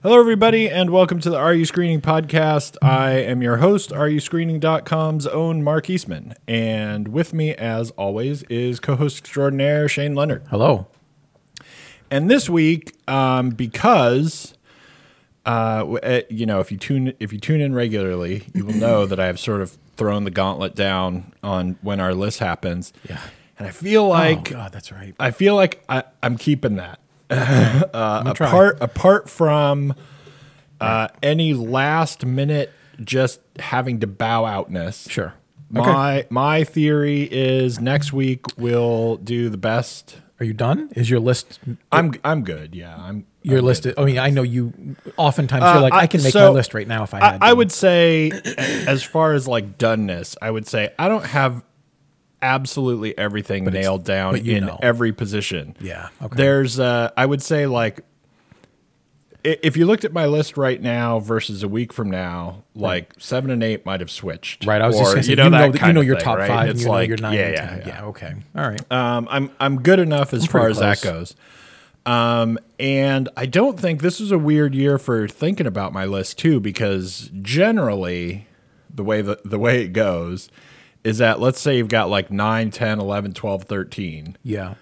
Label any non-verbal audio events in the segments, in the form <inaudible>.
Hello, everybody, and welcome to the Are You Screening podcast. I am your host, AreYouScreening.com's own Mark Eastman. And with me, as always, is co host extraordinaire Shane Leonard. Hello. And this week, um, because uh, eh, you know, if you tune if you tune in regularly, you will know that I have sort of thrown the gauntlet down on when our list happens. Yeah. And I feel like oh God, that's right. I feel like I, I'm keeping that. <laughs> uh, apart apart from uh, any last minute just having to bow outness. Sure. My my theory is next week we'll do the best. Are you done? Is your list I'm I'm good. Yeah, I'm. your I'm list? I mean, I know you. Oftentimes, Uh, you're like, I- I, can make so my list right now if I I, had. I would say, <clears throat> as far as like doneness, I would say I don't have absolutely everything nailed down you in know. every position. Yeah, okay. There's, uh, I would say, like, if you looked at my list right now versus a week from now, like seven and eight might have switched. Right. I was Or, just going to say, you know, that, you know of your thing, top right? five, It's and you know your nine yeah, and yeah, ten. yeah. Okay. All right. Um, I'm I'm good enough as far as that goes. Um, and I don't think this is a weird year for thinking about my list too, because generally the way the, the way it goes is that let's say you've got like 9, 10, 11, 12, 13. yeah.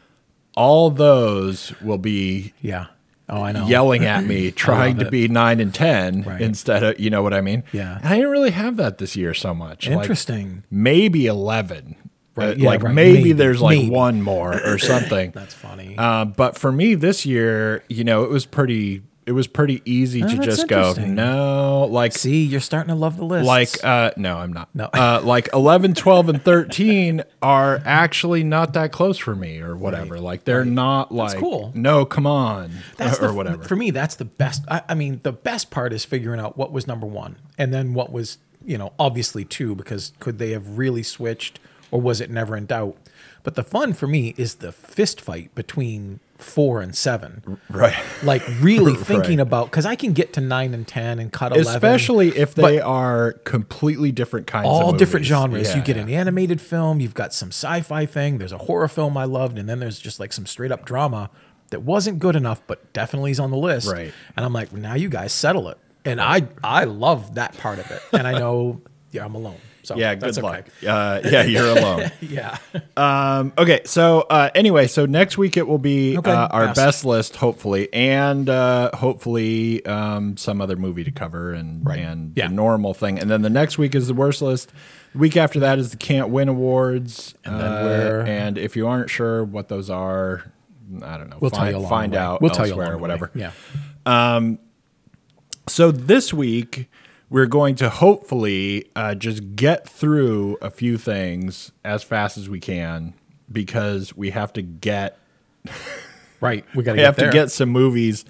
All those will be Yeah. Oh, I know. yelling at me <laughs> trying to it. be 9 and 10 Right. instead of, you know what I mean? Yeah. And I didn't really have that this year so much. Like, Interesting. maybe 11. Right, Uh, yeah, like right, maybe, maybe, there's like maybe. one more or <laughs> something. That's funny. Uh, but for me this year, you know, it was pretty. It was pretty easy to Oh, that's just go no, like See, you're starting to love the list. like uh no, I'm not. No. uh, like 11, 12 and 13 are actually not that close for me or whatever. Like they're not like that's cool. No, come on, that's or the, whatever. For me, that's the best. I, I mean, the best part is figuring out what was number one, and then what was you know obviously two because could they have really switched or was it never in doubt? But the fun for me is the fist fight between four and seven. right. Like really <laughs> Right. thinking about because I can get to nine and ten and cut eleven, Especially if they are completely different kinds of all different genres. Yeah, you get yeah. an animated film, you've got some sci-fi thing, there's a horror film I loved, and then there's just like some straight up drama that wasn't good enough, but definitely is on the list. Right. And I'm like, now you guys settle it. And I I love that part of it. And I know <laughs> yeah, I'm alone. So Yeah, good luck. okay. Uh, yeah, <laughs> you're alone. Yeah. Um, okay, so uh, anyway, so next week it will be Okay, uh, our best. best. list, hopefully, and uh, hopefully um, some other movie to cover and and Yeah. the normal thing. And then the next week is the worst list. The week after that is the Can't Win Awards. And then we're- and if you aren't sure what those are, I don't know. We'll find, tell you find way. out We'll tell you or whatever. way. Yeah. So this week we're going to hopefully uh, just get through a few things as fast as we can because we have to get <laughs> Right. We gotta get have there. to get some movies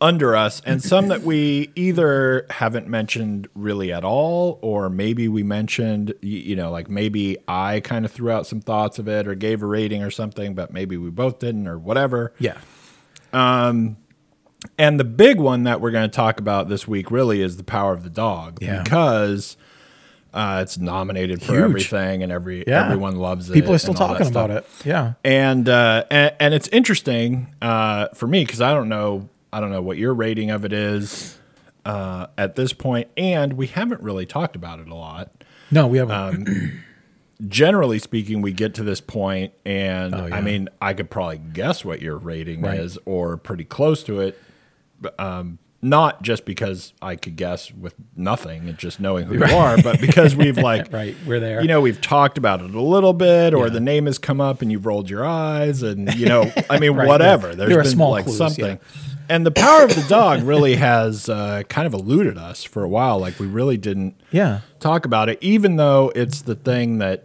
under us and some that we either haven't mentioned really at all or maybe we mentioned you know like maybe I kind of threw out some thoughts of it or gave a rating or something but maybe we both didn't or whatever. Yeah. And the big one that we're going to talk about this week really is the power of the dog Yeah. because uh, it's nominated for Huge. everything and every Yeah. everyone loves it. People are still and all that talking about it. Yeah. And, uh, and and it's interesting uh, for me because I don't know I don't know what your rating of it is uh, at this point, and we haven't really talked about it a lot. No, we haven't. Um, Generally speaking, we get to this point, and Oh, yeah. I mean, I could probably guess what your rating Right. is, or pretty close to it. But, um, not just because I could guess with nothing and just knowing who you are, but because we've <laughs> like, right. We're there. you know, we've talked about it a little bit, or Yeah. the name has come up and you've rolled your eyes, and you know, I mean, <laughs> Right, whatever. There's There been small like clues, something. yeah. And the power of the dog really has uh, kind of eluded us for a while. Like we really didn't yeah. talk about it, even though it's the thing that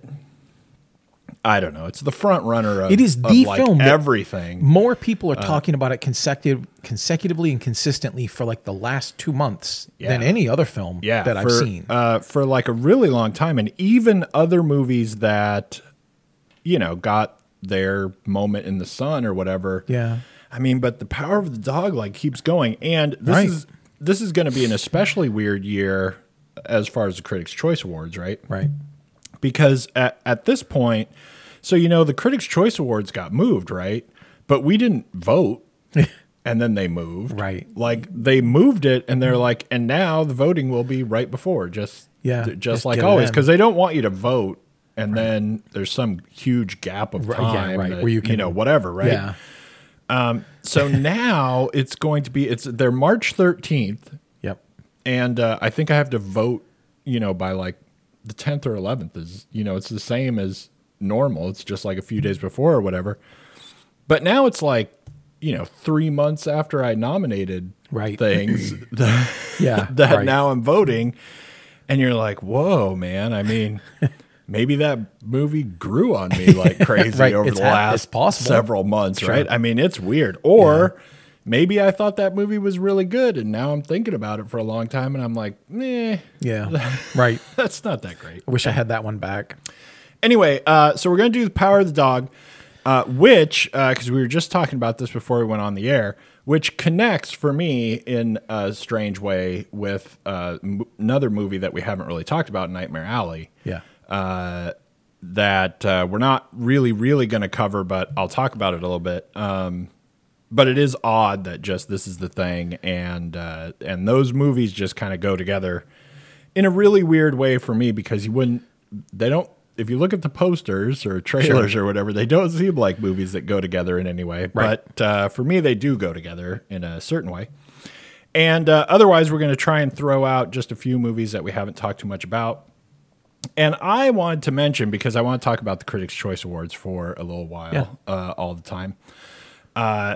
I don't know. It's the front runner of It is the like film everything. More people Uh, are talking about it consecutive, consecutively and consistently for like the last two months than any other film yeah, that for, I've seen. uh, for like a really long time, and even other movies that you know got their moment in the sun or whatever. Yeah. I mean, but the power of the dog like keeps going, and this Right. is this is going to be an especially weird year as far as the Critics' Choice Awards, right? Right. Because at at this point, so you know the Critics' Choice Awards got moved, right? But we didn't vote. <laughs> And then they moved. Right. Like they moved it and they're like, and now the voting will be right before, just Yeah, just, just like always, because they don't want you to vote and then there's some huge gap of Right, yeah, time, right, that, where you can, you know, whatever, right? Yeah. So <laughs> now it's going to be it's they're March 13th Yep. and uh, I think I have to vote, you know, by like the 10th or 11th is, you know, it's the same as normal. It's just like a few days before or whatever. But now it's like, you know, 3 months after I nominated Right. things <clears throat> <laughs> that, Yeah. that right. now I'm voting and you're like, "Whoa, man. I mean, maybe that movie grew on me like <laughs> crazy Right, over the last possible. several months, Sure. right? I mean, it's weird. Or maybe I thought that movie was really good and now I'm thinking about it for a long time and I'm like, "Meh, Yeah. <laughs> right. that's not that great." I wish I had that one back. Anyway, uh, so we're going to do the power of the dog, uh, which because we were just talking about this before we went on the air, which connects for me in a strange way with uh, m- another movie that we haven't really talked about, Nightmare Alley. Yeah. Uh, that uh, we're not really, really going to cover, but I'll talk about it a little bit. Um, but it is odd that just this is the thing, and uh, and those movies just kind of go together in a really weird way for me because you wouldn't they don't if you look at the posters or trailers or whatever they don't seem like movies that go together in any way Right. but uh, for me they do go together in a certain way and uh, otherwise we're going to try and throw out just a few movies that we haven't talked too much about and i wanted to mention because i want to talk about the critics choice awards for a little while Yeah. uh, all the time uh,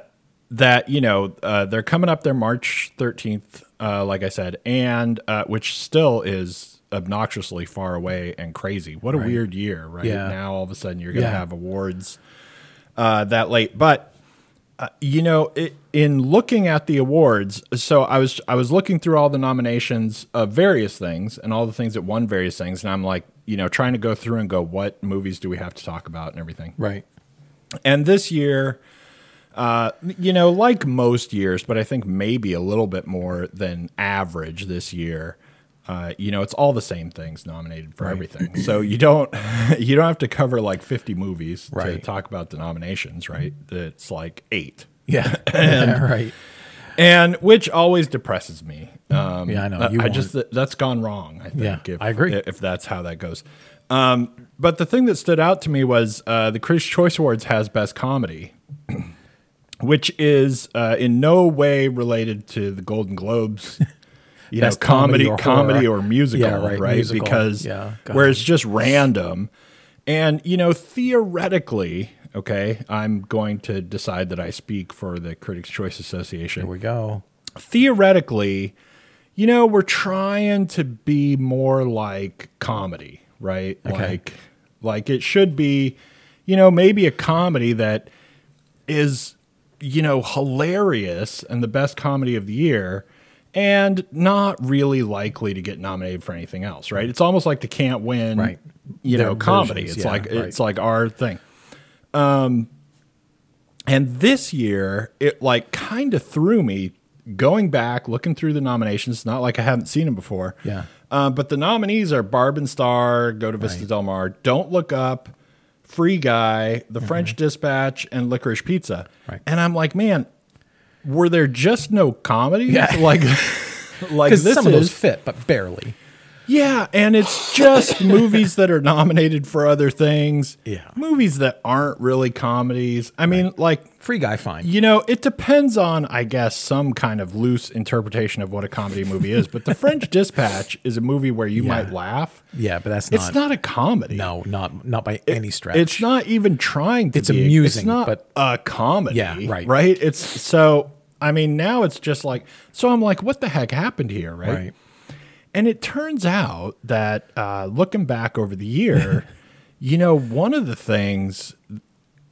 that you know uh, they're coming up there March 13th, uh, like I said, and uh, which still is obnoxiously far away and crazy. What a weird year, right? Yeah. Now all of a sudden you're going to Yeah. have awards uh, that late, but. Uh, you know, it, in looking at the awards, so I was I was looking through all the nominations of various things and all the things that won various things, and I'm like, you know, trying to go through and go, what movies do we have to talk about and everything. Right. And this year, uh, you know, like most years, but I think maybe a little bit more than average this year. Uh, you know, it's all the same things nominated for everything. So you don't <laughs> you don't have to cover like 50 movies to talk about the nominations, right? It's like eight, Yeah. <laughs> <laughs> right. and which always depresses me. Um, Yeah, I know. I- You I want- just that's gone wrong. I think. Yeah, if, I agree. If that's how that goes. Um, but the thing that stood out to me was uh, the Critics' Choice Awards has Best Comedy, <clears throat> which is uh, in no way related to the Golden Globes. You know, comedy, comedy or comedy or musical, Yeah, right, right? musical. Because Yeah, where it's just random, and you know, theoretically, okay, I'm going to decide that I speak for the Critics' Choice Association Here we go. theoretically, you know, we're trying to be more like comedy, right? Like like it should be, you know, maybe a comedy that is, you know, hilarious and the best comedy of the year and not really likely to get nominated for anything else, right? It's almost like the can't win, Right. you Their know, comedy. versions, it's yeah, like right. it's like our thing. Um and this year, it like kind of threw me going back, looking through the nominations. It's not like I haven't seen them before. Yeah. Uh, but the nominees are Barb and Star, Go to Vista Right. Del Mar, Don't Look Up, Free Guy, The French Dispatch, and Licorice Pizza. Mm-hmm. Right. And I'm like, man, were there just no comedies? Yeah. <laughs> Like, <laughs> like this some of those is fit, but barely. yeah, and it's just <laughs> movies that are nominated for other things. Yeah. Movies that aren't really comedies. I mean, like Free guy, fine. you know, it depends on, I guess, some kind of loose interpretation of what a comedy movie is. But The French Dispatch is a movie where you Yeah. might laugh. Yeah, but that's not. It's not. a comedy. No, not not by any stretch. It's not even trying to It's be. amusing, It's not but- a comedy. Yeah, right. Right. It's so. I mean, now it's just like. So I'm like, what the heck happened here? Right. right. And it turns out that uh, looking back over the year, <laughs> you know, one of the things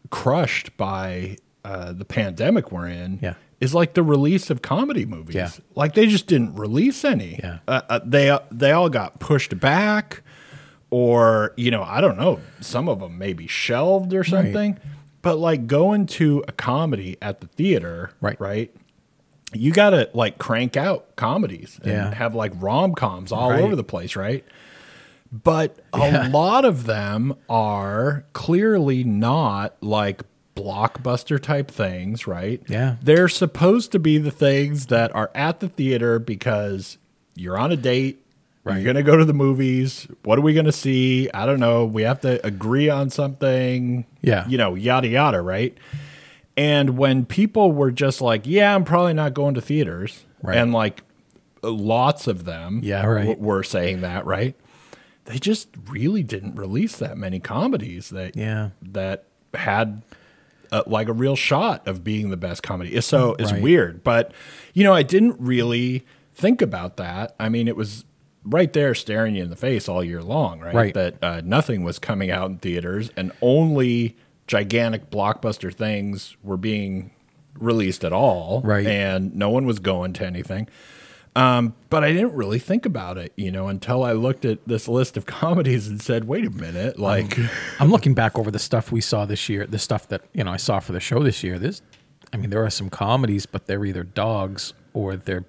crushed by uh, the pandemic we're in Yeah. is like the release of comedy movies. Yeah. Like they just didn't release any. Yeah. Uh, uh, they they all got pushed back, or you know, I don't know. Some of them maybe shelved or something. But like going to a comedy at the theater, Right. Right. You got to like crank out comedies and Yeah. have like rom coms all Right. over the place, right? But a <laughs> lot of them are clearly not like blockbuster type things, right? Yeah. They're supposed to be the things that are at the theater because you're on a date. Right. You're going to go to the movies. What are we going to see? I don't know. We have to agree on something. Yeah. You know, yada, yada, right? And when people were just like, yeah, I'm probably not going to theaters. Right. And like lots of them Yeah, right. w- were saying that, right? They just really didn't release that many comedies that Yeah. that had uh, like a real shot of being the best comedy. So it's Right. weird, but you know, I didn't really think about that. I mean, it was right there staring you in the face all year long, right? Right. That uh, nothing was coming out in theaters and only gigantic blockbuster things were being released at all. Right. And no one was going to anything. Um, but I didn't really think about it, you know, until I looked at this list of <laughs> comedies and said, wait a minute, like, <laughs> I'm looking back over the stuff we saw this year, the stuff that you know I saw for the show this year. This, I mean, there are some comedies, but they're either dogs or they're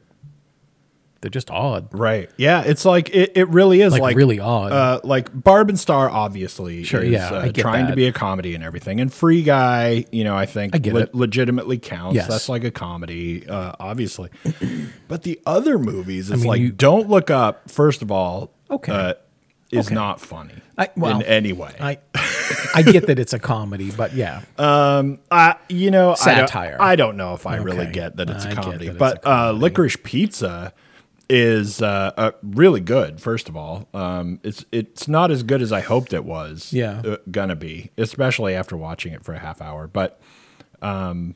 they're just odd. Right. Yeah. It's like it, it really is Like, like, really odd. Uh, like Barb and Star obviously Sure, is yeah, uh, I trying to be a comedy and everything. And Free Guy, you know, I think I it. legitimately counts. Yes. That's like a comedy, uh, obviously. <clears throat> but the other movies, it's mean, like you- Don't Look Up. First of all, Okay. uh, is Okay. not funny I- well, in any way. I <laughs> I get that it's a comedy, but yeah, Uh, you know, Satire. I don't, I don't know if I really get that it's a comedy, that it's but a Uh, comedy. Licorice Pizza is uh, uh, really good. First of all, um, it's it's not as good as I hoped it was. Yeah. uh, gonna be, especially after watching it for a half hour. But, um,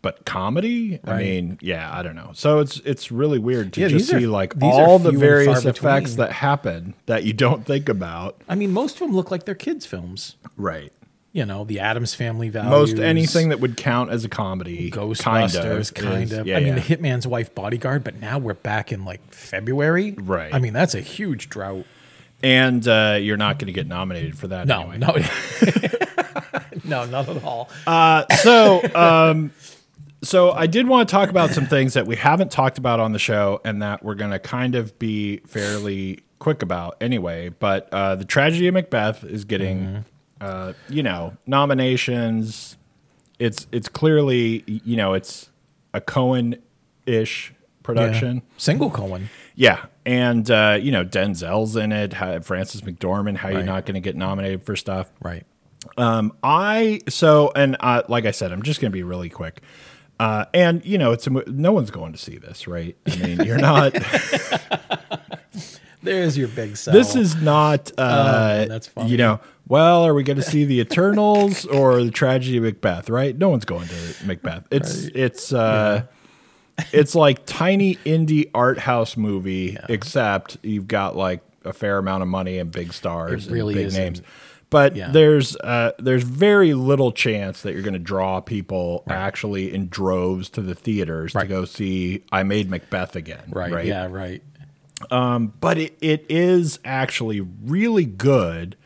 but comedy. I mean, yeah, I don't know. So it's it's really weird to Yeah, just are- see like all the various effects between. that happen that you don't think about. I mean, most of them look like they're kids' films. Right. You know, the Addams Family values, Most anything that would count as a comedy, Ghostbusters, kind is- of. yeah, I mean, yeah. the Hitman's Wife Bodyguard, but now we're back in like February. Right. I mean, that's a huge drought. and uh, you're not going to get nominated for that. No, anyway. no, <laughs> no, not at all. Uh, so, um, so I did want to talk about some things that we haven't talked about on the show, and that we're going to kind of be fairly quick about anyway. But uh, the tragedy of Macbeth is getting, uh, you know, nominations. It's it's clearly you know it's a Coen ish production. Yeah. Single Coen. Yeah, and uh, you know Denzel's in it. How, Frances McDormand. How you're not going to get nominated for stuff? Right. Um, I so and uh, like I said, I'm just going to be really quick. Uh, and you know, it's a, no one's going to see this, right? I mean, you're not. <laughs> There's your big sell. this is not. Uh, Oh, that's funny. You know, well, are we going to see the Eternals <laughs> or the tragedy of Macbeth? Right? No one's going to Macbeth. It's it's uh, it's like tiny indie art house movie, except you've got like a fair amount of money and big stars really and big isn't. names. But Yeah. there's uh, there's very little chance that you're going to draw people actually in droves to the theaters to go see I Made Macbeth again. right. Yeah. Right. But it, it is actually really good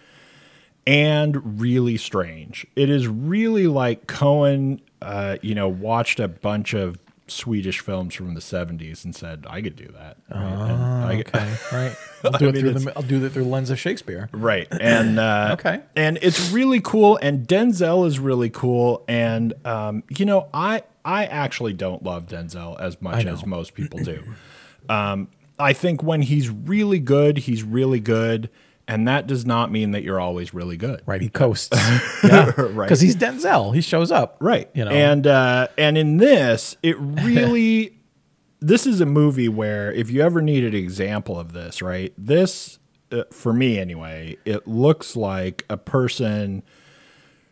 and really strange. It is really like Coen, uh, you know, watched a bunch of Swedish films from the 70s and said, I could do that. Right. And I- Okay. <laughs> Right. <laughs> I'll do it mean, through the. I'll do it through the lens of Shakespeare. Right. And uh, <laughs> Okay. And it's really cool. And Denzel is really cool. And um, you know, I I actually don't love Denzel as much as most people do. <clears throat> um, I think when he's really good, he's really good. And that does not mean that you're always really good. Right. He coasts. <laughs> yeah. Right. Because he's Denzel. He shows up. Right. You know. And uh and in this, it really <laughs> this is a movie where if you ever need an example of this, right? This uh, for me anyway, it looks like a person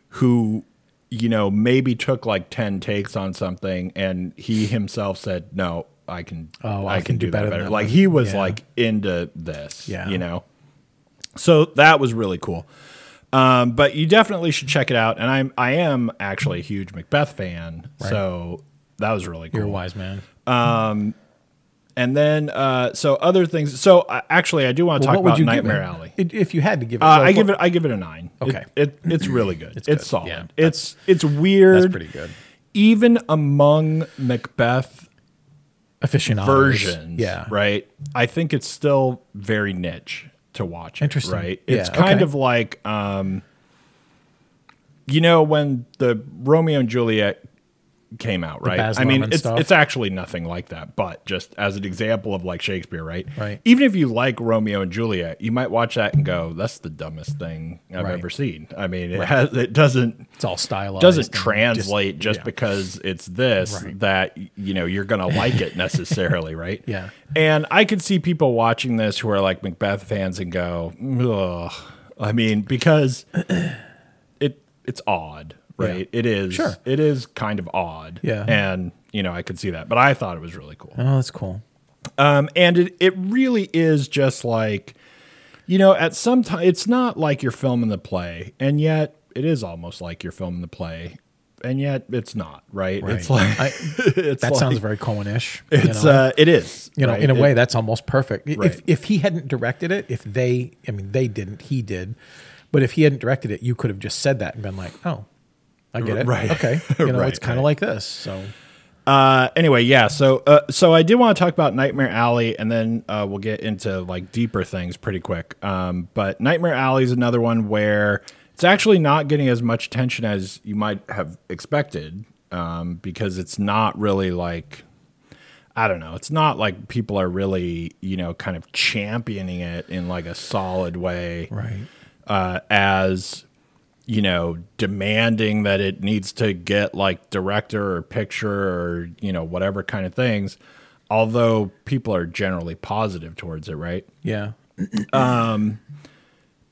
who you know maybe took like 10 takes on something and he himself said, "No, I can Oh, I, can, do, better." better. that Like he was Yeah. like into this, Yeah. you know. So that was really cool. Um, but you definitely should check it out. And I'm I am actually a huge Macbeth fan, so that was really cool. You're a wise man. Um, and then uh, so other things. So uh, actually, I do want to talk about Nightmare it? Alley. It- If you had to give it, Uh, well, I give well, it. I give it a nine. Okay. it, it's really good. It's, good. solid. Yeah, it's it's weird. That's pretty good. Even among Macbeth Aficionados. versions, Yeah. right. I think it's still very niche to watch. it, Interesting. right? Yeah, It's kind okay. of like, um, you know, when the Romeo and Juliet came out, right? I mean, it's stuff. it's actually nothing like that, but just as an example of like Shakespeare, right? Right. Even if you like Romeo and Juliet, you might watch that and go, "That's the dumbest thing I've Right. ever seen." I mean, it has it doesn't It's all stylized. doesn't translate just, yeah. because it's this Right. that you know you're gonna like it necessarily, <laughs> right? Yeah. And I could see people watching this who are like Macbeth fans and go, Ugh. I mean, because it it's odd, right? It is. Sure. It is kind of odd. Yeah. And you know, I could see that, but I thought it was really cool. Oh, that's cool. Um, and it, it really is just like, you know, at some time, it's not like you're filming the play, and yet it is almost like you're filming the play, and yet it's not, right? right. It's like, I- <laughs> it's That like, sounds very Coen-ish. it's, you know? uh, it is, you know, right? in a It- way, that's almost perfect. Right. If if he hadn't directed it, if they, I mean, they didn't, he did, but if he hadn't directed it, you could have just said that and been like, oh, I get it. Right. Okay. <laughs> You know, Right, it's kind of right. like this. So Uh, anyway, yeah. So, uh, so I did want to talk about Nightmare Alley, and then uh, we'll get into like deeper things pretty quick. Um, but Nightmare Alley is another one where it's actually not getting as much attention as you might have expected, um, because it's not really like I don't know. It's not like people are really you know kind of championing it in like a solid way right. uh, as you know demanding that it needs to get like director or picture or you know whatever kind of things although people are generally positive towards it right Yeah. <clears throat> Um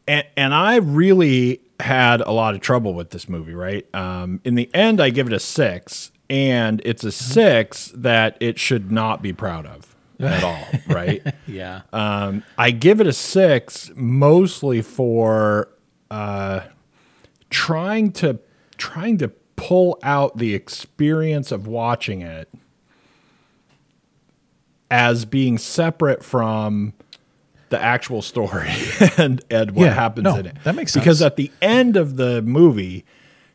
and, and i really had a lot of trouble with this movie right um, in the end i give it a six and it's a six that it should not be proud of <laughs> at all right Yeah. Um, I give it a six mostly for uh, trying to trying to pull out the experience of watching it as being separate from the actual story <laughs> and and what Yeah, happens no, in it. that makes sense. because at the end of the movie,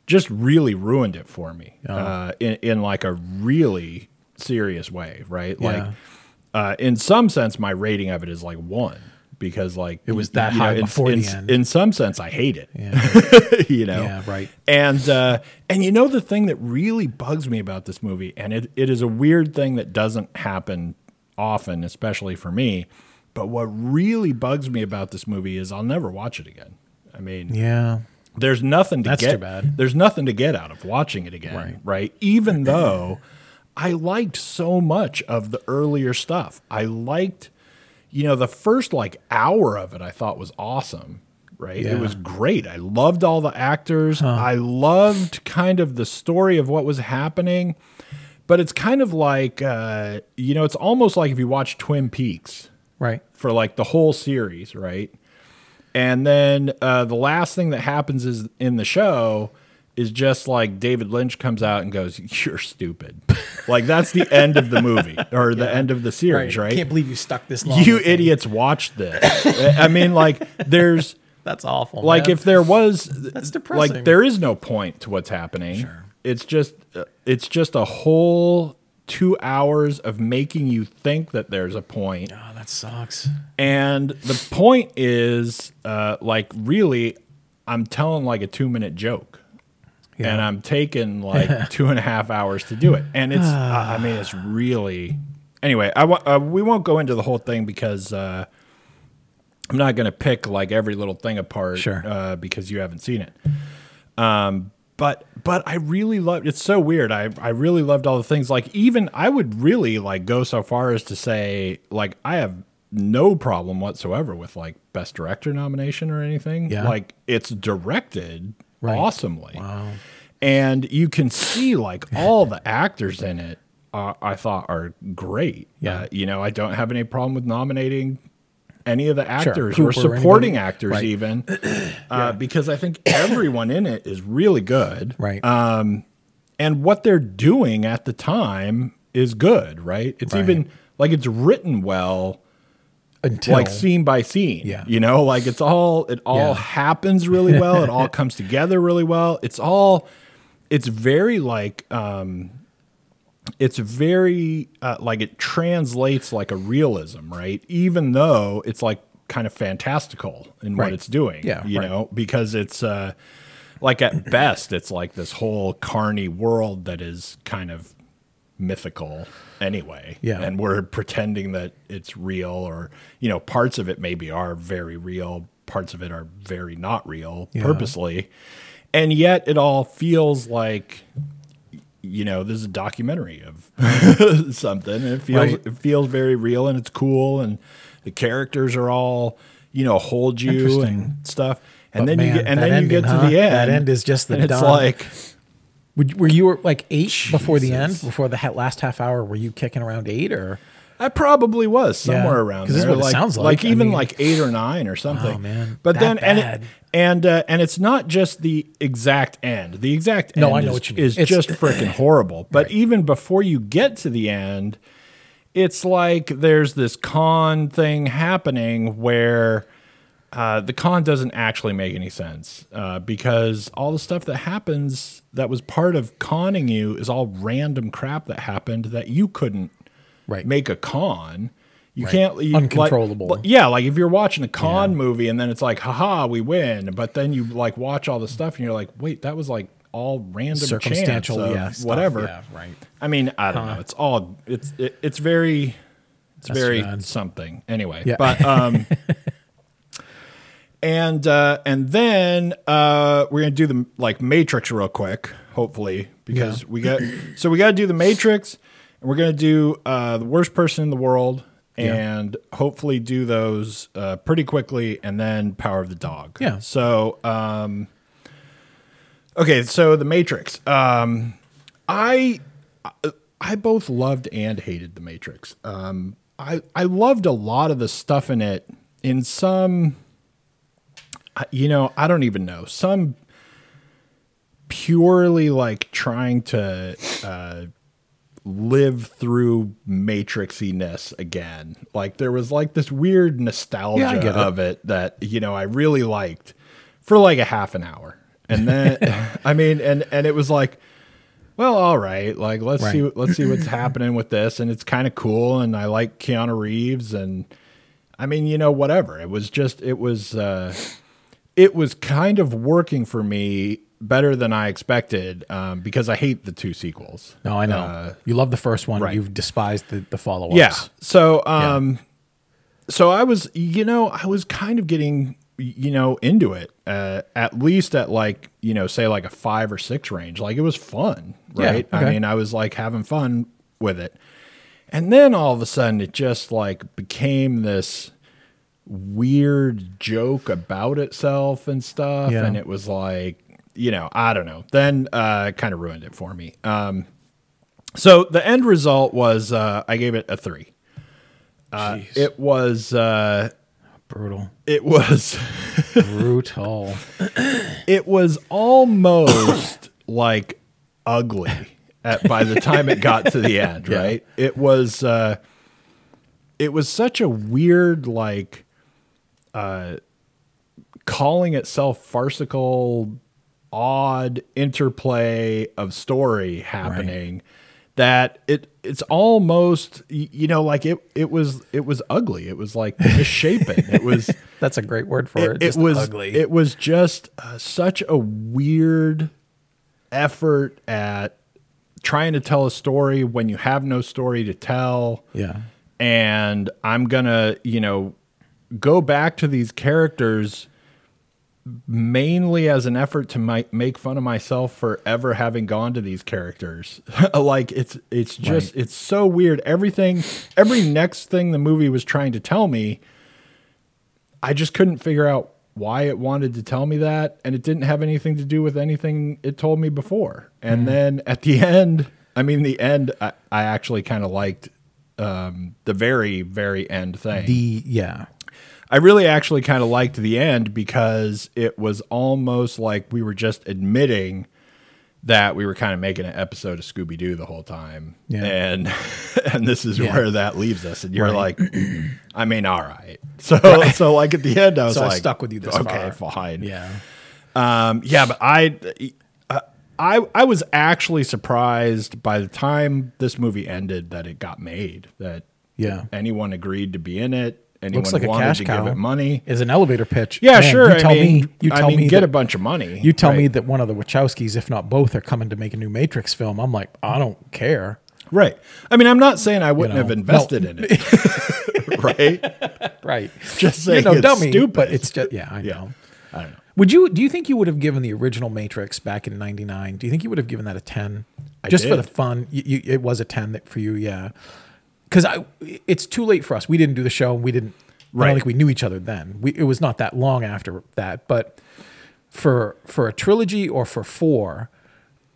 just really ruined it for me Oh. uh, in in like a really serious way, right? Like uh, in some sense, my rating of it is like one because like It was that high in, before in, the end. In some sense, I hate it. Yeah. <laughs> you know, Yeah, right. And uh, and you know the thing that really bugs me about this movie, and it, it is a weird thing that doesn't happen often, especially for me. But what really bugs me about this movie is I'll never watch it again. I mean, yeah. there's nothing to That's get. too bad. There's nothing to get out of watching it again, Right. right? Even though I liked so much of the earlier stuff. I liked, you know, the first like hour of it. I thought was awesome. Right, Yeah. it was great. I loved all the actors. I loved kind of the story of what was happening. But it's kind of like, uh, you know, it's almost like if you watch Twin Peaks Right. for like the whole series, right? And then uh, the last thing that happens is in the show is just like David Lynch comes out and goes, "You're stupid." <laughs> like that's the end of the movie or the end of the series, right? I can't believe you stuck this long. you with me. idiots watched this. I mean, like there's <laughs> That's awful. like man. if there was That's depressing. like there is no point to what's happening it's just uh, it's just a whole two hours of making you think that there's a point Oh, that sucks. and the point is uh, like really i'm telling like a two minute joke Yeah. and i'm taking <laughs> like two and a half hours to do it and it's i I mean it's <sighs> really anyway i uh, we won't go into the whole thing because uh, i'm not going to pick like every little thing apart Sure. uh, because you haven't seen it um, but but I really loved it's so weird. I I really loved all the things. Like even I would really like go so far as to say like I have no problem whatsoever with like best director nomination or anything. Yeah. Like it's directed Right. awesomely. Wow. And you can see like all the actors in it uh, I thought are great. Yeah. Uh, you know, I don't have any problem with nominating any of the actors Cooper or or supporting anybody. actors Right. even <clears throat> uh, because I think everyone in it is really good. Right. um, and what they're doing at the time is good, right? It's Right. even like it's written well Until like scene by scene. Yeah. You know, like it's all it all Yeah. happens really well. it all <laughs> comes together really well. It's all it's very like um it's very uh, like it translates like a realism, right? Even though it's like kind of fantastical in what it's doing. Yeah, You right. know, because it's uh like at best it's like this whole carny world that is kind of mythical anyway. Yeah. And we're pretending that it's real or, you know, parts of it maybe are very real, parts of it are very not real Yeah. purposely. And yet it all feels like you know, this is a documentary of <laughs> something. And it feels Right. it feels very real and it's cool and the characters are all, you know, hold you and stuff. And But then you get and then you get to huh? the end. That end is just the and it's like Would, were you like eight before the end? Before the last half hour, were you kicking around eight or? I probably was somewhere Yeah, around 'cause this is there. what it sounds like. I even mean- like eight or nine or something. Oh, man. But then and it, and uh, and it's not just the exact end. The exact end No, I know is, what you mean. is It's- just freaking horrible. But even before you get to the end, it's like there's this con thing happening where uh, the con doesn't actually make any sense uh, because all the stuff that happens that was part of conning you is all random crap that happened that you couldn't Right. make a con. You Right. can't you, Uncontrollable. like- yeah, like if you're watching a con movie and then it's like, haha, we win, but then you like watch all the stuff and you're like, wait, that was like all random Circumstantial, chance yeah, stuff, whatever. yeah, right. I mean, I don't know. It's all it's it, it's very it's That's very something. Anyway, Yeah. but um <laughs> and uh and then uh we're going to do the like matrix real quick, hopefully, because Yeah. we got so we got to do the matrix and we're going to do uh the worst person in the world Yeah. and hopefully do those uh pretty quickly and then power of the dog. Yeah. So, um Okay, so the Matrix. Um, I I both loved and hated the Matrix. Um, I I loved a lot of the stuff in it. In some, you know, I don't even know some purely like trying to uh, live through matrixiness again. Like there was like this weird nostalgia Yeah, get it. of it that you know I really liked for like a half an hour. And then <laughs> I mean and and it was like well, all right, like let's see let's see what's <clears throat> happening with this and it's kind of cool and I like Keanu Reeves and I mean, you know, whatever. It was just it was uh it was kind of working for me better than I expected um, because I hate the two sequels. No, I know. Uh, you love the first one. right. You've despised the, the follow ups. Yeah. So, um, so I was, you know, I was kind of getting, you know, into it, uh, at least at like, you know, say like a five or six range. Like it was fun, Yeah, right? I mean, I was like having fun with it. And then all of a sudden it just like became this weird joke about itself and stuff. Yeah. And it was like, you know, I don't know. Then uh kind of ruined it for me. Um so the end result was uh I gave it a three. Uh, it was uh Brutal. it was <laughs> Brutal. it was almost like ugly at by the time it got to the end, <laughs> Yeah. right? It was uh it was such a weird like uh calling itself farcical odd interplay of story happening that it it's almost you know like it it was it was ugly it was like misshapen it was <laughs> That's a great word for it. it, it was ugly. it was just uh, such a weird effort at trying to tell a story when you have no story to tell yeah. and i'm gonna you know go back to these characters mainly as an effort to mi- make fun of myself for ever having gone to these characters. <laughs> Like it's it's just it's so weird. Everything every next thing the movie was trying to tell me i just couldn't figure out why it wanted to tell me that and it didn't have anything to do with anything it told me before. And then at the end i mean the end i, I actually kind of liked um, the very very end thing. The yeah. I really actually kind of liked the end because it was almost like we were just admitting that we were kind of making an episode of Scooby Doo the whole time, Yeah. and <laughs> and this is Yeah. where that leaves us. And you're Right. like, I mean, all right. <clears throat> So so like at the end, I was So I like, stuck with you this okay, far. fine. Yeah. Um, yeah, but I, I, I was actually surprised by the time this movie ended that it got made. That Yeah. anyone agreed to be in it. Anyone Looks like a wanted cash to cow. give it money. Is an elevator pitch. Yeah, Man, sure. You tell I mean, me. You I tell mean, me get that, a bunch of money. You tell me that one of the Wachowskis, if not both, are coming to make a new Matrix film. I'm like, I don't care. right. I mean, I'm not saying I wouldn't know, have invested no. in it. <laughs> right. Right. Just saying you know, it's dummy, stupid. but it's just yeah, I Yeah. know. I don't know. Would you do you think you would have given the original Matrix back in '99? Do you think you would have given that a 10? I Just for the fun, you, you, it was a 10 that for you, yeah. Because I, it's too late for us. We didn't do the show. We didn't. I Right. don't think we knew each other then. We, it was not that long after that. But for for a trilogy or for four,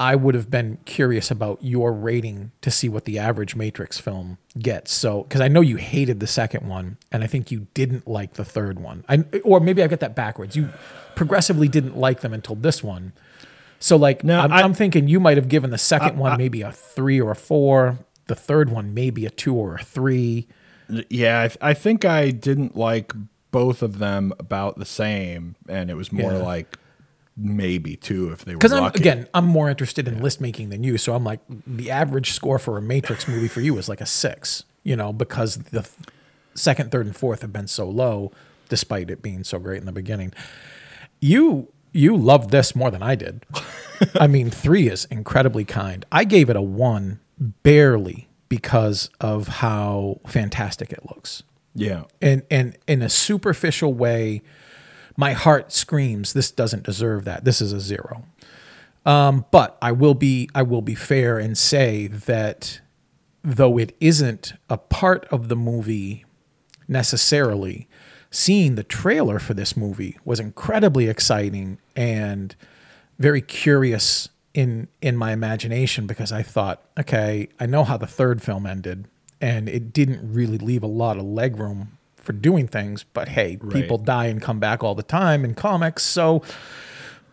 I would have been curious about your rating to see what the average Matrix film gets. So, because I know you hated the second one, and I think you didn't like the third one. I, or maybe I got that backwards. You progressively didn't like them until this one. So, like, No, I'm, I- I'm thinking you might have given the second one maybe a three or a four, the third one maybe a two or a three. Yeah, I, I think I didn't like both of them about the same, and it was more Yeah. like maybe two if they were Because I'm again, I'm more interested in list making than you. So I'm like, the average score for a Matrix movie for you is like a six. You know, because the th- second, third, and fourth have been so low, despite it being so great in the beginning. You you loved this more than I did. <laughs> I mean, three is incredibly kind. I gave it a one barely because of how fantastic it looks. Yeah, and and in a superficial way my heart screams this doesn't deserve that. This is a zero. Um, but i will be i will be fair and say that though it isn't a part of the movie necessarily seeing the trailer for this movie was incredibly exciting and very curious in in my imagination because I thought, okay, I know how the third film ended, and it didn't really leave a lot of leg room for doing things. But hey, people die and come back all the time in comics, so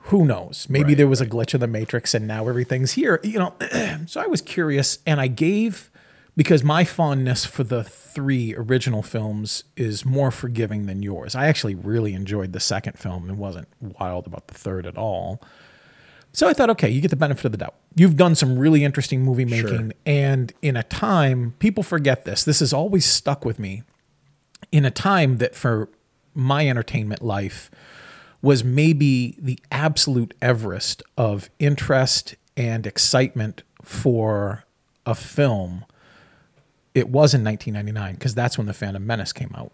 who knows? Maybe Right, there was a glitch in the matrix, and now everything's here. You know, <clears throat> so I was curious, and I gave because my fondness for the three original films is more forgiving than yours. I actually really enjoyed the second film and wasn't wild about the third at all. So I thought, okay, you get the benefit of the doubt. You've done some really interesting movie making, and in a time, people forget this. This has always stuck with me. In a time that for my entertainment life was maybe the absolute Everest of interest and excitement for a film, it was in 1999 because that's when The Phantom Menace came out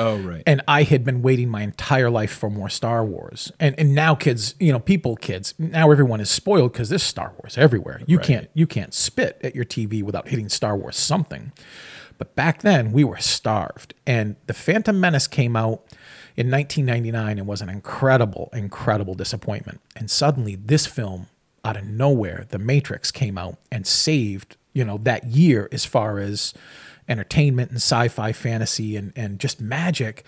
Oh right. and I had been waiting my entire life for more Star Wars. And and now kids, you know, people kids, now everyone is spoiled because there's Star Wars everywhere. You can't you can't spit at your TV without hitting Star Wars something. But back then we were starved. And The Phantom Menace came out in 1999 and was an incredible incredible disappointment. And suddenly this film out of nowhere, The Matrix came out and saved, you know, that year as far as entertainment and sci-fi fantasy and, and just magic.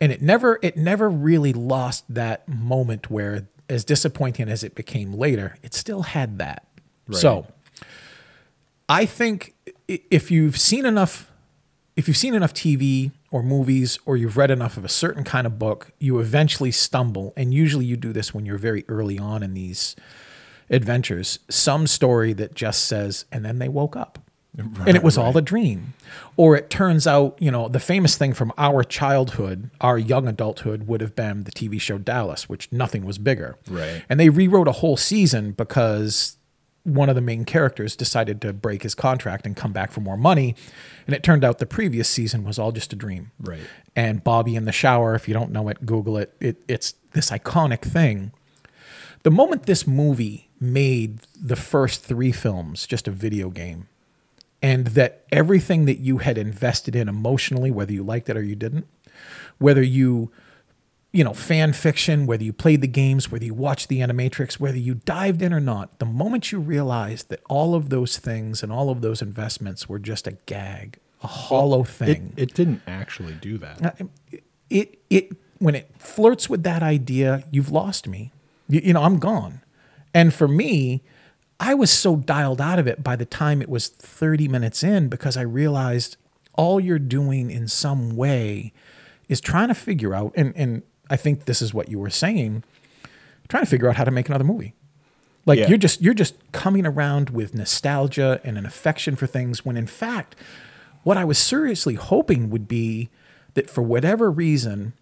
And it never it never really lost that moment where as disappointing as it became later it still had that. So i think if you've seen enough if you've seen enough tv or movies or you've read enough of a certain kind of book you eventually stumble. And usually you do this when you're very early on in these adventures. Some story that just says and then they woke up <laughs> and it was all a dream. Or it turns out, you know, the famous thing from our childhood, our young adulthood, would have been the TV show Dallas, which nothing was bigger. Right. And they rewrote a whole season because one of the main characters decided to break his contract and come back for more money. And it turned out the previous season was all just a dream. Right. And Bobby in the shower, if you don't know it, Google it. it it's this iconic thing. The moment this movie made the first three films just a video game, and that everything that you had invested in emotionally, whether you liked it or you didn't, whether you, you know, fan fiction, whether you played the games, whether you watched the Animatrix, whether you dived in or not, the moment you realized that all of those things and all of those investments were just a gag, a hollow It, thing. it didn't actually do that. it it when it flirts with that idea, you've lost me. You, you know, I'm gone. And for me, I was so dialed out of it by the time it was 30 minutes in because I realized all you're doing in some way is trying to figure out, and, and I think this is what you were saying, trying to figure out how to make another movie. Like Yeah. you're just you're just coming around with nostalgia and an affection for things when in fact what I was seriously hoping would be that for whatever reason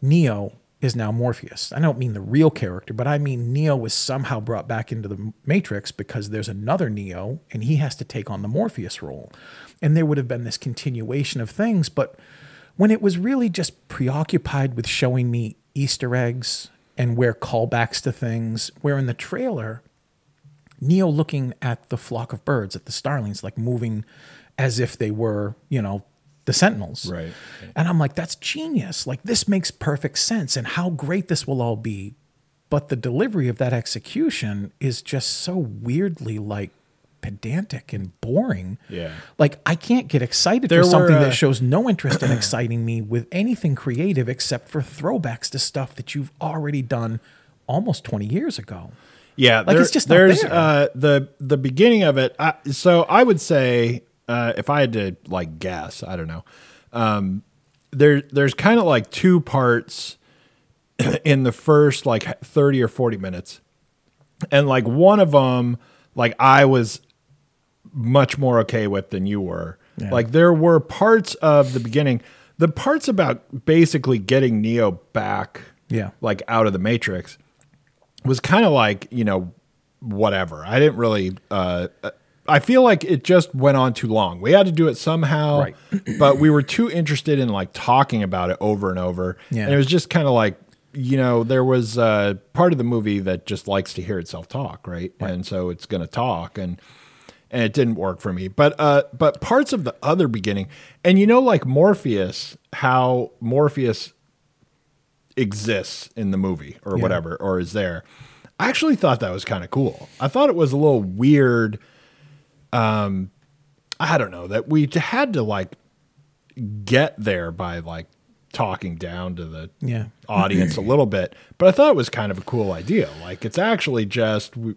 Neo is now Morpheus. I don't mean the real character, but I mean Neo was somehow brought back into the Matrix because there's another Neo and he has to take on the Morpheus role. And there would have been this continuation of things, but when it was really just preoccupied with showing me Easter eggs and where callbacks to things, where in the trailer, Neo looking at the flock of birds, at the starlings, like moving as if they were, you know, the sentinels. Right. And I'm like, that's genius. Like, this makes perfect sense and how great this will all be. But the delivery of that execution is just so weirdly like pedantic and boring. Yeah. Like, I can't get excited There for something were, uh, that shows no interest in <clears throat> exciting me with anything creative except for throwbacks to stuff that you've already done almost 20 years ago. Yeah, Like, it's just there's there. uh, the the beginning of it. I, so I would say uh, if I had to like guess, I don't know. Um, there there's kind of like two parts <clears throat> in the first like thirty or forty minutes, and like one of them, like I was much more okay with than you were. Yeah. Like there were parts of the beginning, the parts about basically getting Neo back, Yeah. like out of the Matrix, was kind of like you know whatever. I didn't really. Uh, I feel like it just went on too long. We had to do it somehow, Right. <clears throat> but we were too interested in like talking about it over and over. Yeah. And it was just kind of like you know there was a part of the movie that just likes to hear itself talk, right? And so it's going to talk and and it didn't work for me. But uh, but parts of the other beginning, and you know, like Morpheus, how Morpheus exists in the movie or Yeah. whatever, or is there. I actually thought that was kind of cool. I thought it was a little weird. Um, I don't know that we had to like get there by like talking down to the Yeah. audience a <clears throat> little bit, but I thought it was kind of a cool idea. Like it's actually just we,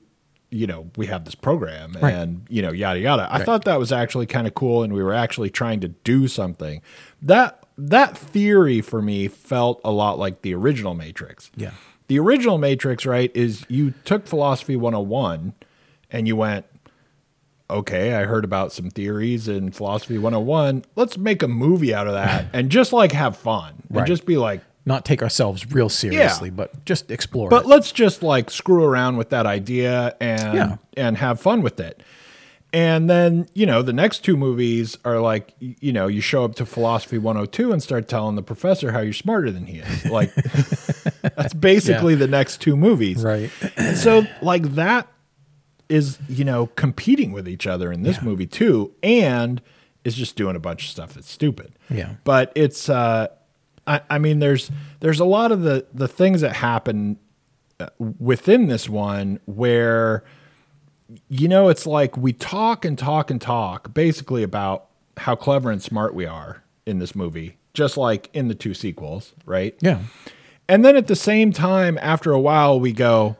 you know we have this program Right. and you know yada yada. I thought that was actually kind of cool, and we were actually trying to do something. That that theory for me felt a lot like the original Matrix. Yeah. The original Matrix, right, is you took philosophy 101 and you went, okay, I heard about some theories in philosophy 101. Let's make a movie out of that <laughs> and just like have fun and Right. just be like, Not take ourselves real seriously, but just explore but it. let's just like screw around with that idea and Yeah. and have fun with it. And then, you know, the next two movies are like, you know, you show up to Philosophy 102 and start telling the professor how you're smarter than he is. Like, <laughs> that's basically the next two movies. Right. And so, like, that is, you know, competing with each other in this Yeah. movie too, and is just doing a bunch of stuff that's stupid. Yeah. But it's, uh, I, I mean, there's there's a lot of the the things that happen uh, within this one where you know it's like we talk and talk and talk basically about how clever and smart we are in this movie just like in the two sequels right Yeah. and then at the same time after a while we go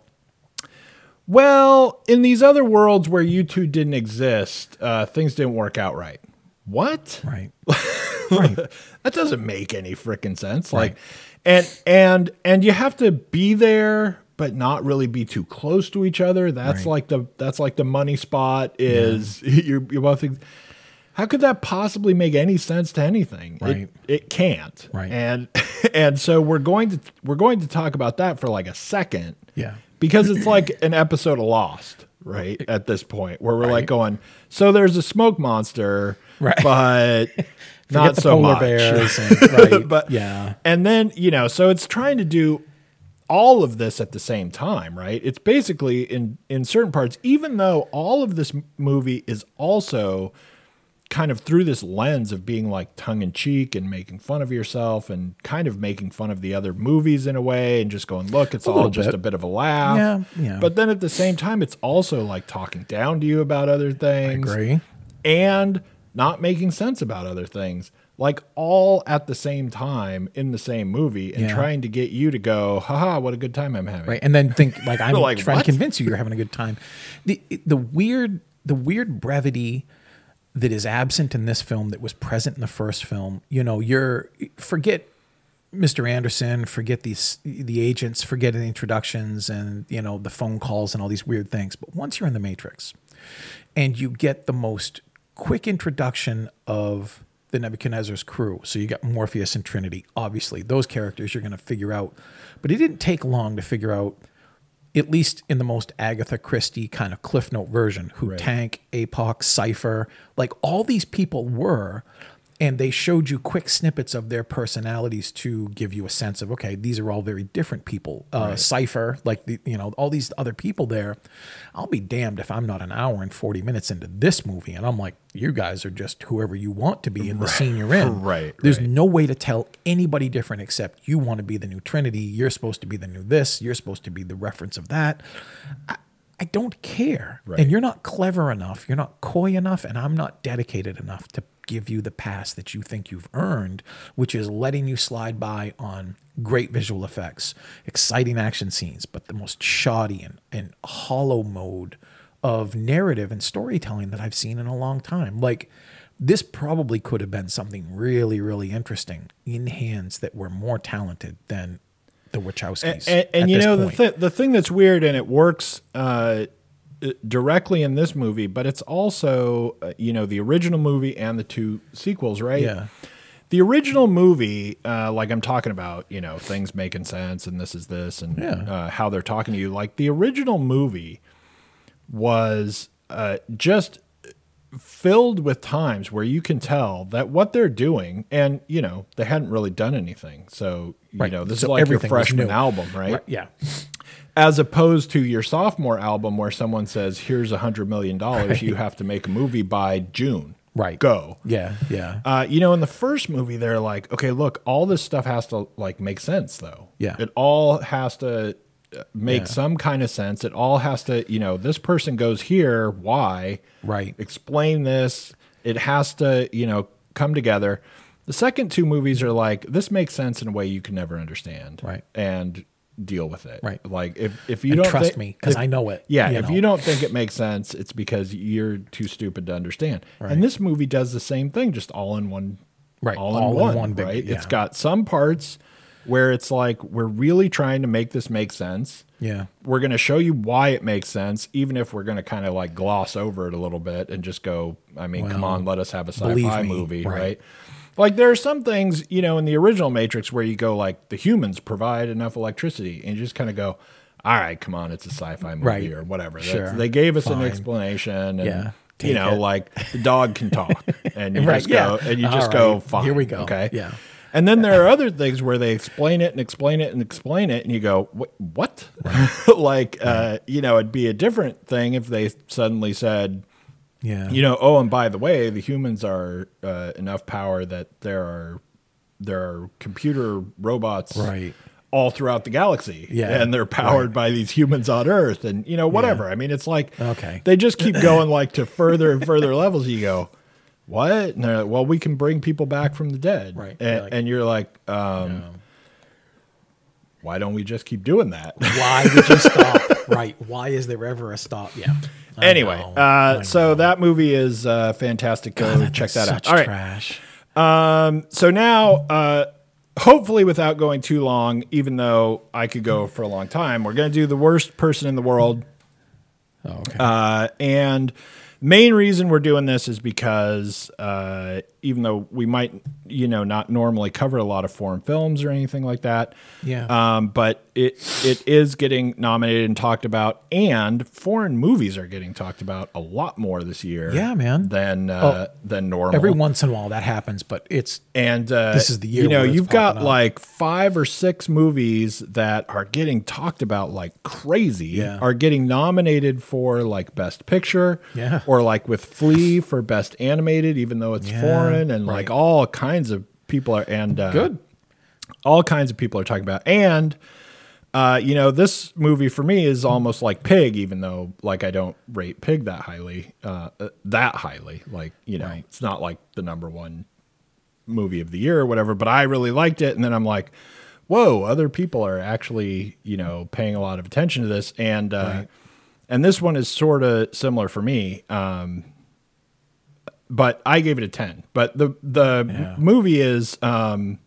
well in these other worlds where you two didn't exist uh, things didn't work out right what Right. <laughs> right. that doesn't make any freaking sense. Like, and and and you have to be there, but not really be too close to each other. That's Right. like the that's like the money spot is <laughs> you're you're both. How could that possibly make any sense to anything? Right. It, it can't. Right. And <laughs> and so we're going to we're going to talk about that for like a second. Yeah. Because it's like an episode of Lost, right? At this point, where we're like going, so there's a smoke monster, Right. but <laughs> not so polar much. bears <laughs> and- right. <laughs> but Yeah. and then you know, so it's trying to do all of this at the same time, right? It's basically in in certain parts, even though all of this movie is also kind of through this lens of being like tongue in cheek and making fun of yourself and kind of making fun of the other movies in a way and just going, look, it's all just bit. a bit of a laugh. Yeah, yeah. But then at the same time, it's also like talking down to you about other things Agree. and not making sense about other things. like all at the same time in the same movie and Yeah. trying to get you to go, haha, what a good time I'm having. right and then think like <laughs> i'm Like, trying what? to convince you you're having a good time the the weird the weird brevity that is absent in this film that was present in the first film you know you're forget Mr. Anderson, forget these the agents, forget the introductions and you know the phone calls and all these weird things. But once you're in the Matrix, and you get the most quick introduction of the Nebuchadnezzar's crew, so you got Morpheus and Trinity. Obviously, those characters you're going to figure out, but it didn't take long to figure out. At least in the most Agatha Christie kind of Cliff Note version, who Right. Tank, Apoc, Cypher, like all these people were, and they showed you quick snippets of their personalities to give you a sense of okay these are all very different people uh, Cypher like the you know all these other people there i'll be damned if i'm not an hour and 40 minutes into this movie and i'm like you guys are just whoever you want to be in the scene you're in <laughs> Right, there's right. no way to tell anybody different except you want to be the new trinity you're supposed to be the new this you're supposed to be the reference of that I, I don't care. Right. And you're not clever enough, you're not coy enough, and I'm not dedicated enough to give you the pass that you think you've earned, which is letting you slide by on great visual effects, exciting action scenes, but the most shoddy and, and hollow mode of narrative and storytelling that I've seen in a long time. Like, this probably could have been something really, really interesting in hands that were more talented than the Wachowskis. and, and at you know the th- the thing that's weird and it works uh, directly in this movie, but it's also uh, you know the original movie and the two sequels, right? Yeah. The original movie, uh, like I'm talking about, you know, things making sense and this is this and Yeah. uh, how they're talking to you. Like the original movie was uh, just filled with times where you can tell that what they're doing, and you know, they hadn't really done anything. So you Right. know, this So is like your freshman album, right? Right, Yeah. As opposed to your sophomore album where someone says, "Here's a hundred million dollars. You have to make a movie by June. Right. Go." Yeah. Yeah. Uh, you know, in the first movie, they're like, okay, look, all this stuff has to like make sense, though. Yeah. it all has to uh, make Yeah. some kind of sense. It all has to, you know, this person goes here. Why? Right. Explain this. It has to, you know, come together. The second two movies are like, this makes sense in a way you can never understand. Right. And deal with it. Right. Like if if you And don't trust thi- me, 'cause if- I know it, Yeah. you if know. you don't think it makes sense, it's because you're too stupid to understand. Right. And this movie does the same thing, just all in one. Right. All in All in one. one big- right. yeah. It's got some parts where it's like we're really trying to make this make sense. Yeah. We're going to show you why it makes sense, even if we're going to kind of like gloss over it a little bit and just go, I mean, come on, let us have a sci-fi movie, right. right? Like there are some things, you know, in the original Matrix where you go like the humans provide enough electricity and you just kind of go, all right, come on, it's a sci-fi movie Right. or whatever. Sure. They gave us Fine. an explanation and Yeah. you know, it. like the dog can talk <laughs> and you Right, just go yeah. and you All just go, right, fine. here we go. Okay. Yeah. And then there are other things where they explain it and explain it and explain it, and you go, "Wh- "What?" <laughs> like, uh, you know, it'd be a different thing if they suddenly said, Yeah. you know, oh, and by the way, the humans are uh, enough power that there are there are computer robots, Right. all throughout the galaxy, Yeah, and they're powered by these humans on Earth, and you know, whatever. I mean, it's like, Okay. they just keep <laughs> going like to further and further levels. You go, what? And they're like, well, we can bring people back from the dead, Right. And, You're like, and you're like, um, why don't we just keep doing that? Why did you stop? <laughs> right. Why is there ever a stop? Yeah. I anyway, know. uh, so know. that movie is uh, fantastic. Go That check that out. All right. Trash. Um, so now, uh, hopefully, without going too long, even though I could go for a long time, we're going to do the worst person in the world. Oh, okay. Uh, and main reason we're doing this is because uh, even though we might, you know, not normally cover a lot of foreign films or anything like that, Yeah. um, but it it is getting nominated and talked about, and foreign movies are getting talked about a lot more this year. Yeah, man. than uh, than normal. Every once in a while that happens, but it's And uh, This is the year You know, you've got up. like five or six movies that are getting talked about like crazy. Yeah. Are getting nominated for like Best Picture. Yeah. Or like with Flee for Best Animated, even though it's Yeah, foreign, and like all kinds of people are and uh, good. all kinds of people are talking about. And uh, you know, this movie for me is almost like Pig, even though like I don't rate Pig that highly, uh, uh, that highly. Like you know, Right. it's not like the number one movie of the year or whatever, but I really liked it. And then I'm like, whoa, other people are actually, you know, paying a lot of attention to this. And, uh, Right. And this one is sort of similar for me. Um, but I gave it a 10. But the, the Yeah. movie is, um,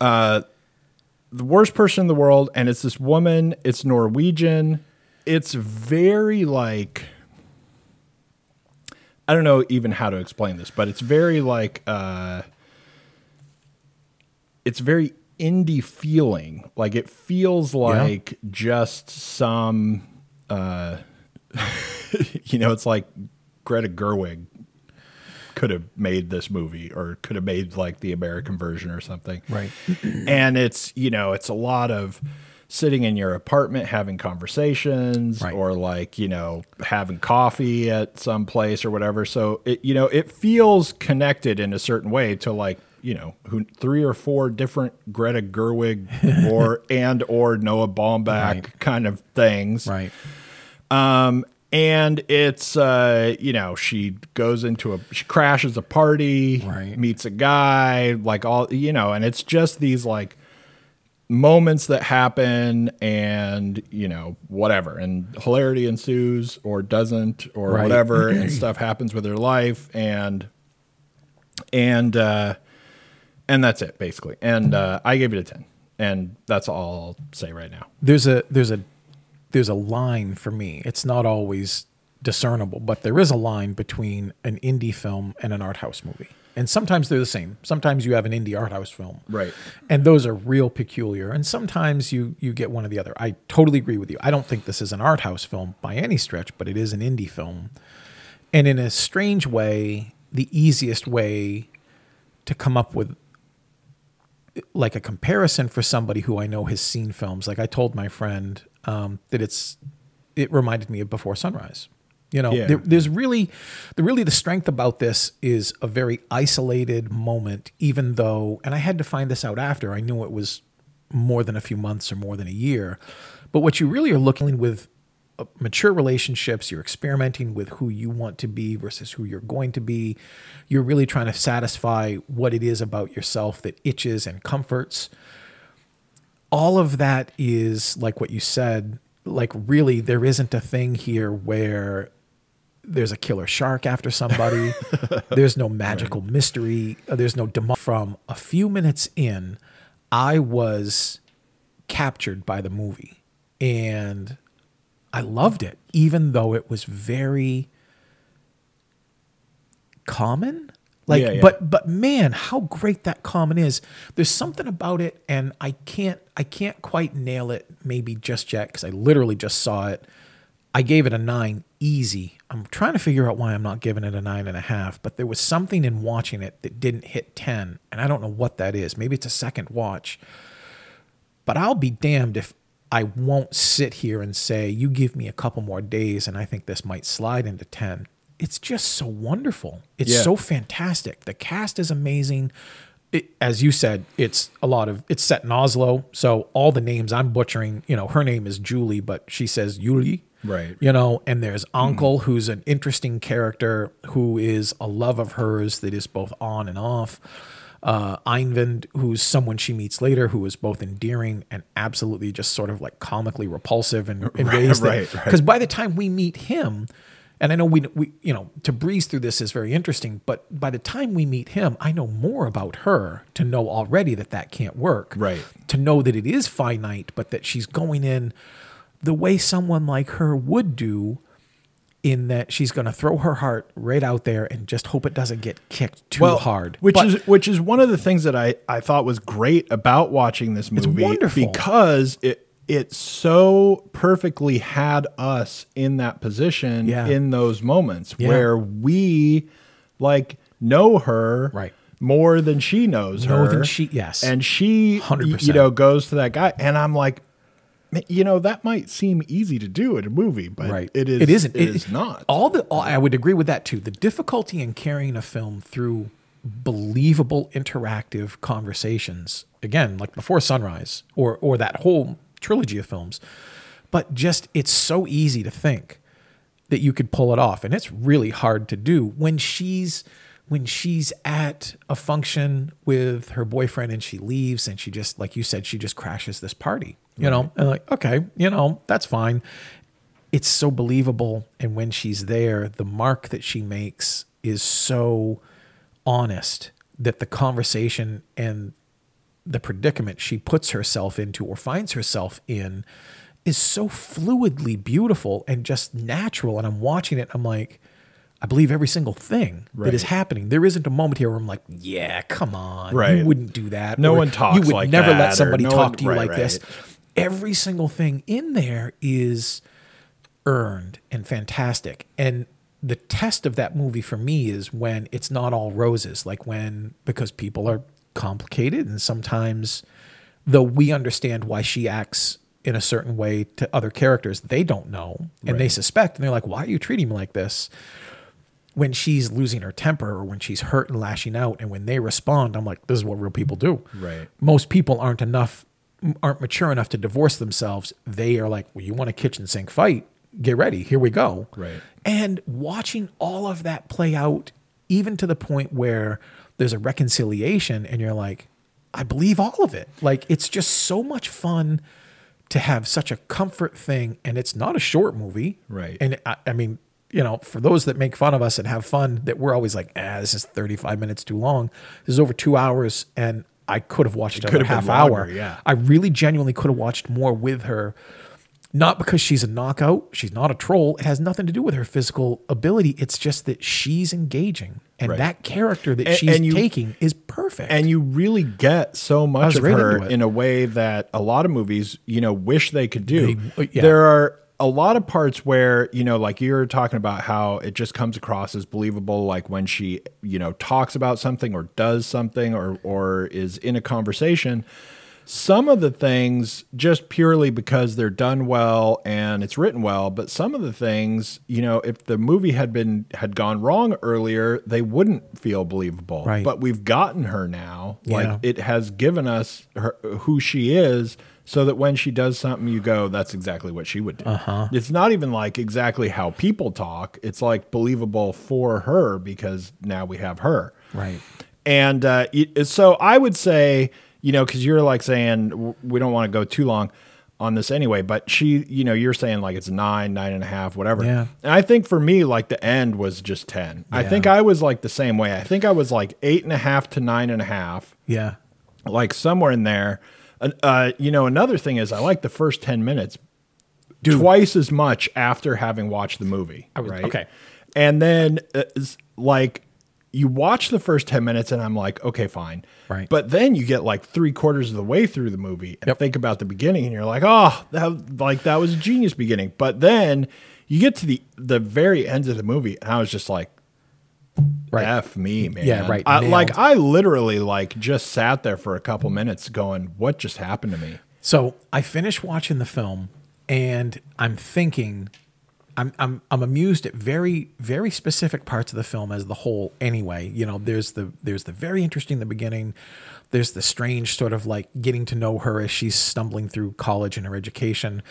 uh, the worst person in the world. And it's this woman, it's Norwegian. It's very like, I don't know even how to explain this, but it's very like uh it's very indie feeling. Like it feels like just some uh <laughs> you know, it's like Greta Gerwig could have made this movie or could have made like the American version or something. Right. <clears throat> and it's, you know, it's a lot of sitting in your apartment having conversations Right. or like, you know, having coffee at some place or whatever. So it, you know, it feels connected in a certain way to like, you know, who three or four different Greta Gerwig <laughs> or and or Noah Baumbach Right. kind of things. Right. Um, and it's uh, you know, she goes into a she crashes a party, Right. meets a guy, like all you know, and it's just these like moments that happen and you know whatever and hilarity ensues or doesn't or Right. whatever and <clears throat> stuff happens with her life and and uh and that's it basically and uh i gave it a 10 and that's all i'll say right now there's a there's a there's a line for me. It's not always discernible, but there is a line between an indie film and an art house movie. And sometimes they're the same. Sometimes you have an indie art house film. Right. And those are real peculiar. And sometimes you you get one or the other. I totally agree with you. I don't think this is an art house film by any stretch, but it is an indie film. And in a strange way, the easiest way to come up with like a comparison for somebody who I know has seen films. Like I told my friend um, that it's it reminded me of Before Sunrise. You know, Yeah. there, there's really the really the strength about this is a very isolated moment. Even though, and I had to find this out after I knew it was more than a few months or more than a year. But what you really are looking with uh, mature relationships, you're experimenting with who you want to be versus who you're going to be. You're really trying to satisfy what it is about yourself that itches and comforts. All of that is like what you said, like really there isn't a thing here where there's a killer shark after somebody. <laughs> there's no magical mystery. uh, There's no demon. From a few minutes in, I was captured by the movie and I loved it, even though it was very common. Like, Yeah, yeah. but but man, how great that common is. There's something about it, and I can't I can't quite nail it maybe just yet because I literally just saw it. I gave it a nine easy. I'm trying to figure out why I'm not giving it a nine and a half, but there was something in watching it that didn't hit 10, and I don't know what that is. Maybe it's a second watch. But I'll be damned if I won't sit here and say, you give me a couple more days and I think this might slide into 10. It's just so wonderful. It's Yeah. so fantastic. The cast is amazing. It, as you said, it's a lot of it's set in Oslo, so all the names I'm butchering. You know, her name is Julie, but she says Julie, Right. You know, and there's Uncle, who's an interesting character who is a love of hers that is both on and off. Uh, Eivind, who's someone she meets later, who is both endearing and absolutely just sort of like comically repulsive in, in <laughs> Right, ways that right, right. because by the time we meet him, and I know we, we, you know, to breeze through this is very interesting, but by the time we meet him, I know more about her to know already that that can't work. Right. To know that it is finite, but that she's going in the way someone like her would do, in that she's going to throw her heart right out there and just hope it doesn't get kicked too hard. Which But- is which is one of the things that I, I thought was great about watching this movie it's wonderful. because it it so perfectly had us in that position Yeah. in those moments Yeah. where we like know her Right. more than she knows Know her than she- yes. and she 100%. you know goes to that guy and I'm like you know that might seem easy to do in a movie but right it is it isn't it is not all the all, i would agree with that too the difficulty in carrying a film through believable interactive conversations again like before sunrise or or that whole trilogy of films but just it's so easy to think that you could pull it off and it's really hard to do when she's when she's at a function with her boyfriend and she leaves and she just like you said she just crashes this party you know? And like okay you know that's fine. It's so believable and when she's there the mark that she makes is so honest that the conversation and the predicament she puts herself into or finds herself in is so fluidly beautiful and just natural. And i'm watching it i'm like i believe every single thing that is happening. There isn't a moment here where i'm like yeah come on Right. you wouldn't do that. No or one talks you would like never let somebody no talk one- to you right, like this. every single thing in there is earned and fantastic. And the test of that movie for me is when it's not all roses, like when, because people are complicated and sometimes, though we understand why she acts in a certain way to other characters, they don't know and they suspect and they're like, why are you treating me like this? When she's losing her temper or when she's hurt and lashing out, and when they respond, I'm like, this is what real people do Right. most people aren't enough aren't mature enough to divorce themselves they are like well you want a kitchen sink fight get ready here we go Right. and watching all of that play out even to the point where there's a reconciliation and you're like i believe all of it. Like it's just so much fun to have such a comfort thing and it's not a short movie. Right. and i, I mean you know for those that make fun of us and have fun that we're always like ah this is 35 minutes too long. This is over two hours. And i could have watched could another half been hour. yeah. i really genuinely could have watched more with her not because she's a knockout she's not a troll it has nothing to do with her physical ability it's just that she's engaging and Right. that character that And- she's and you- taking is perfect and you really get so much of her in a way that a lot of movies you know wish they could do They- yeah. there are a lot of parts where you know like you're talking about how it just comes across as believable like when she you know talks about something or does something or or is in a conversation some of the things just purely because they're done well and it's written well but some of the things you know if the movie had been had gone wrong earlier they wouldn't feel believable Right. but we've gotten her now Yeah. like it has given us her, who she is so that when she does something you go that's exactly what she would do uh-huh. it's not even like exactly how people talk it's like believable for her because now we have her right and uh, it- so I would say, you know, because you're like saying we don't want to go too long on this anyway, but she, you know, you're saying like it's nine, nine and a half, whatever. Yeah. And I think for me, like the end was just 10. I think I was like the same way. I think I was like eight and a half to nine and a half, yeah like somewhere in there. Uh, uh, you know, another thing is I like the first 10 minutes twice as much after having watched the movie. was- right. okay. And then, uh, like, you watch the first 10 minutes, and I'm like, okay, fine. Right. But then you get like three quarters of the way through the movie and Yep. think about the beginning, and you're like, oh, that, like, that was a genius beginning. But then you get to the, the very end of the movie, and I was just like, right F me, man. Yeah, right, I, like. I literally, like, just sat there for a couple minutes going, what just happened to me? So I finished watching the film and I'm thinking I'm I'm I'm amused at very very specific parts of the film as the whole anyway. You know, there's the there's the very interesting in the beginning. There's the strange sort of like getting to know her as she's stumbling through college and her education.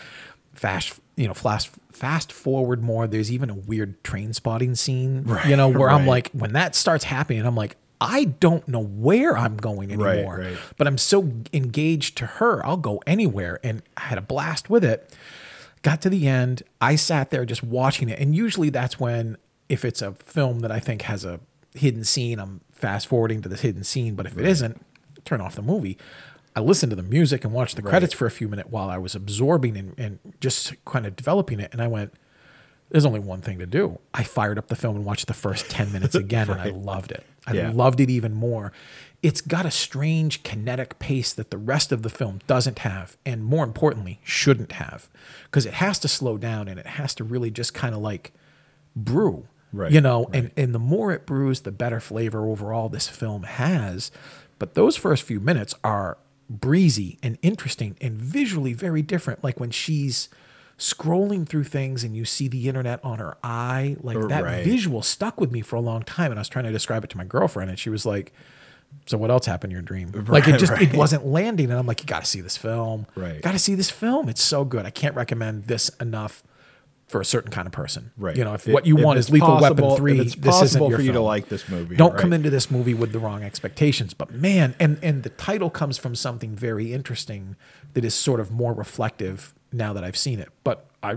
Fast you know, fast fast forward more. There's even a weird train spotting scene, right, you know, where I'm like when that starts happening, I'm like I don't know where I'm going Right, anymore right. but I'm so engaged to her, I'll go anywhere. And I had a blast with it. Got to the end, I sat there just watching it. And usually that's when, if it's a film that I think has a hidden scene, I'm fast forwarding to this hidden scene. But if it isn't, turn off the movie. I listened to the music and watched the credits for a few minutes while I was absorbing and, and just kind of developing it. And I went, there's only one thing to do. I fired up the film and watched the first 10 minutes <laughs> again, and I loved it. I Yeah. loved it even more. It's got a strange kinetic pace that the rest of the film doesn't have, and more importantly, shouldn't have, because it has to slow down and it has to really just kind of like brew. Right, You know, and, and the more it brews, the better flavor overall this film has. But those first few minutes are breezy and interesting and visually very different. Like when she's scrolling through things and you see the internet on her eye, like oh, that Right. visual stuck with me for a long time. And I was trying to describe it to my girlfriend, and she was like, so what else happened in your dream? <laughs> like it Right, just it wasn't landing, and I'm like, you got to see this film. Right. Got to see this film. It's so good. I can't recommend this enough. for a certain kind of person. Right. You know, if It- what you if want is Lethal possible- Weapon three, it's this isn't your for you to film. like this movie, Don't come into this movie with the wrong expectations. But man, and and the title comes from something very interesting that is sort of more reflective now that I've seen it. But I.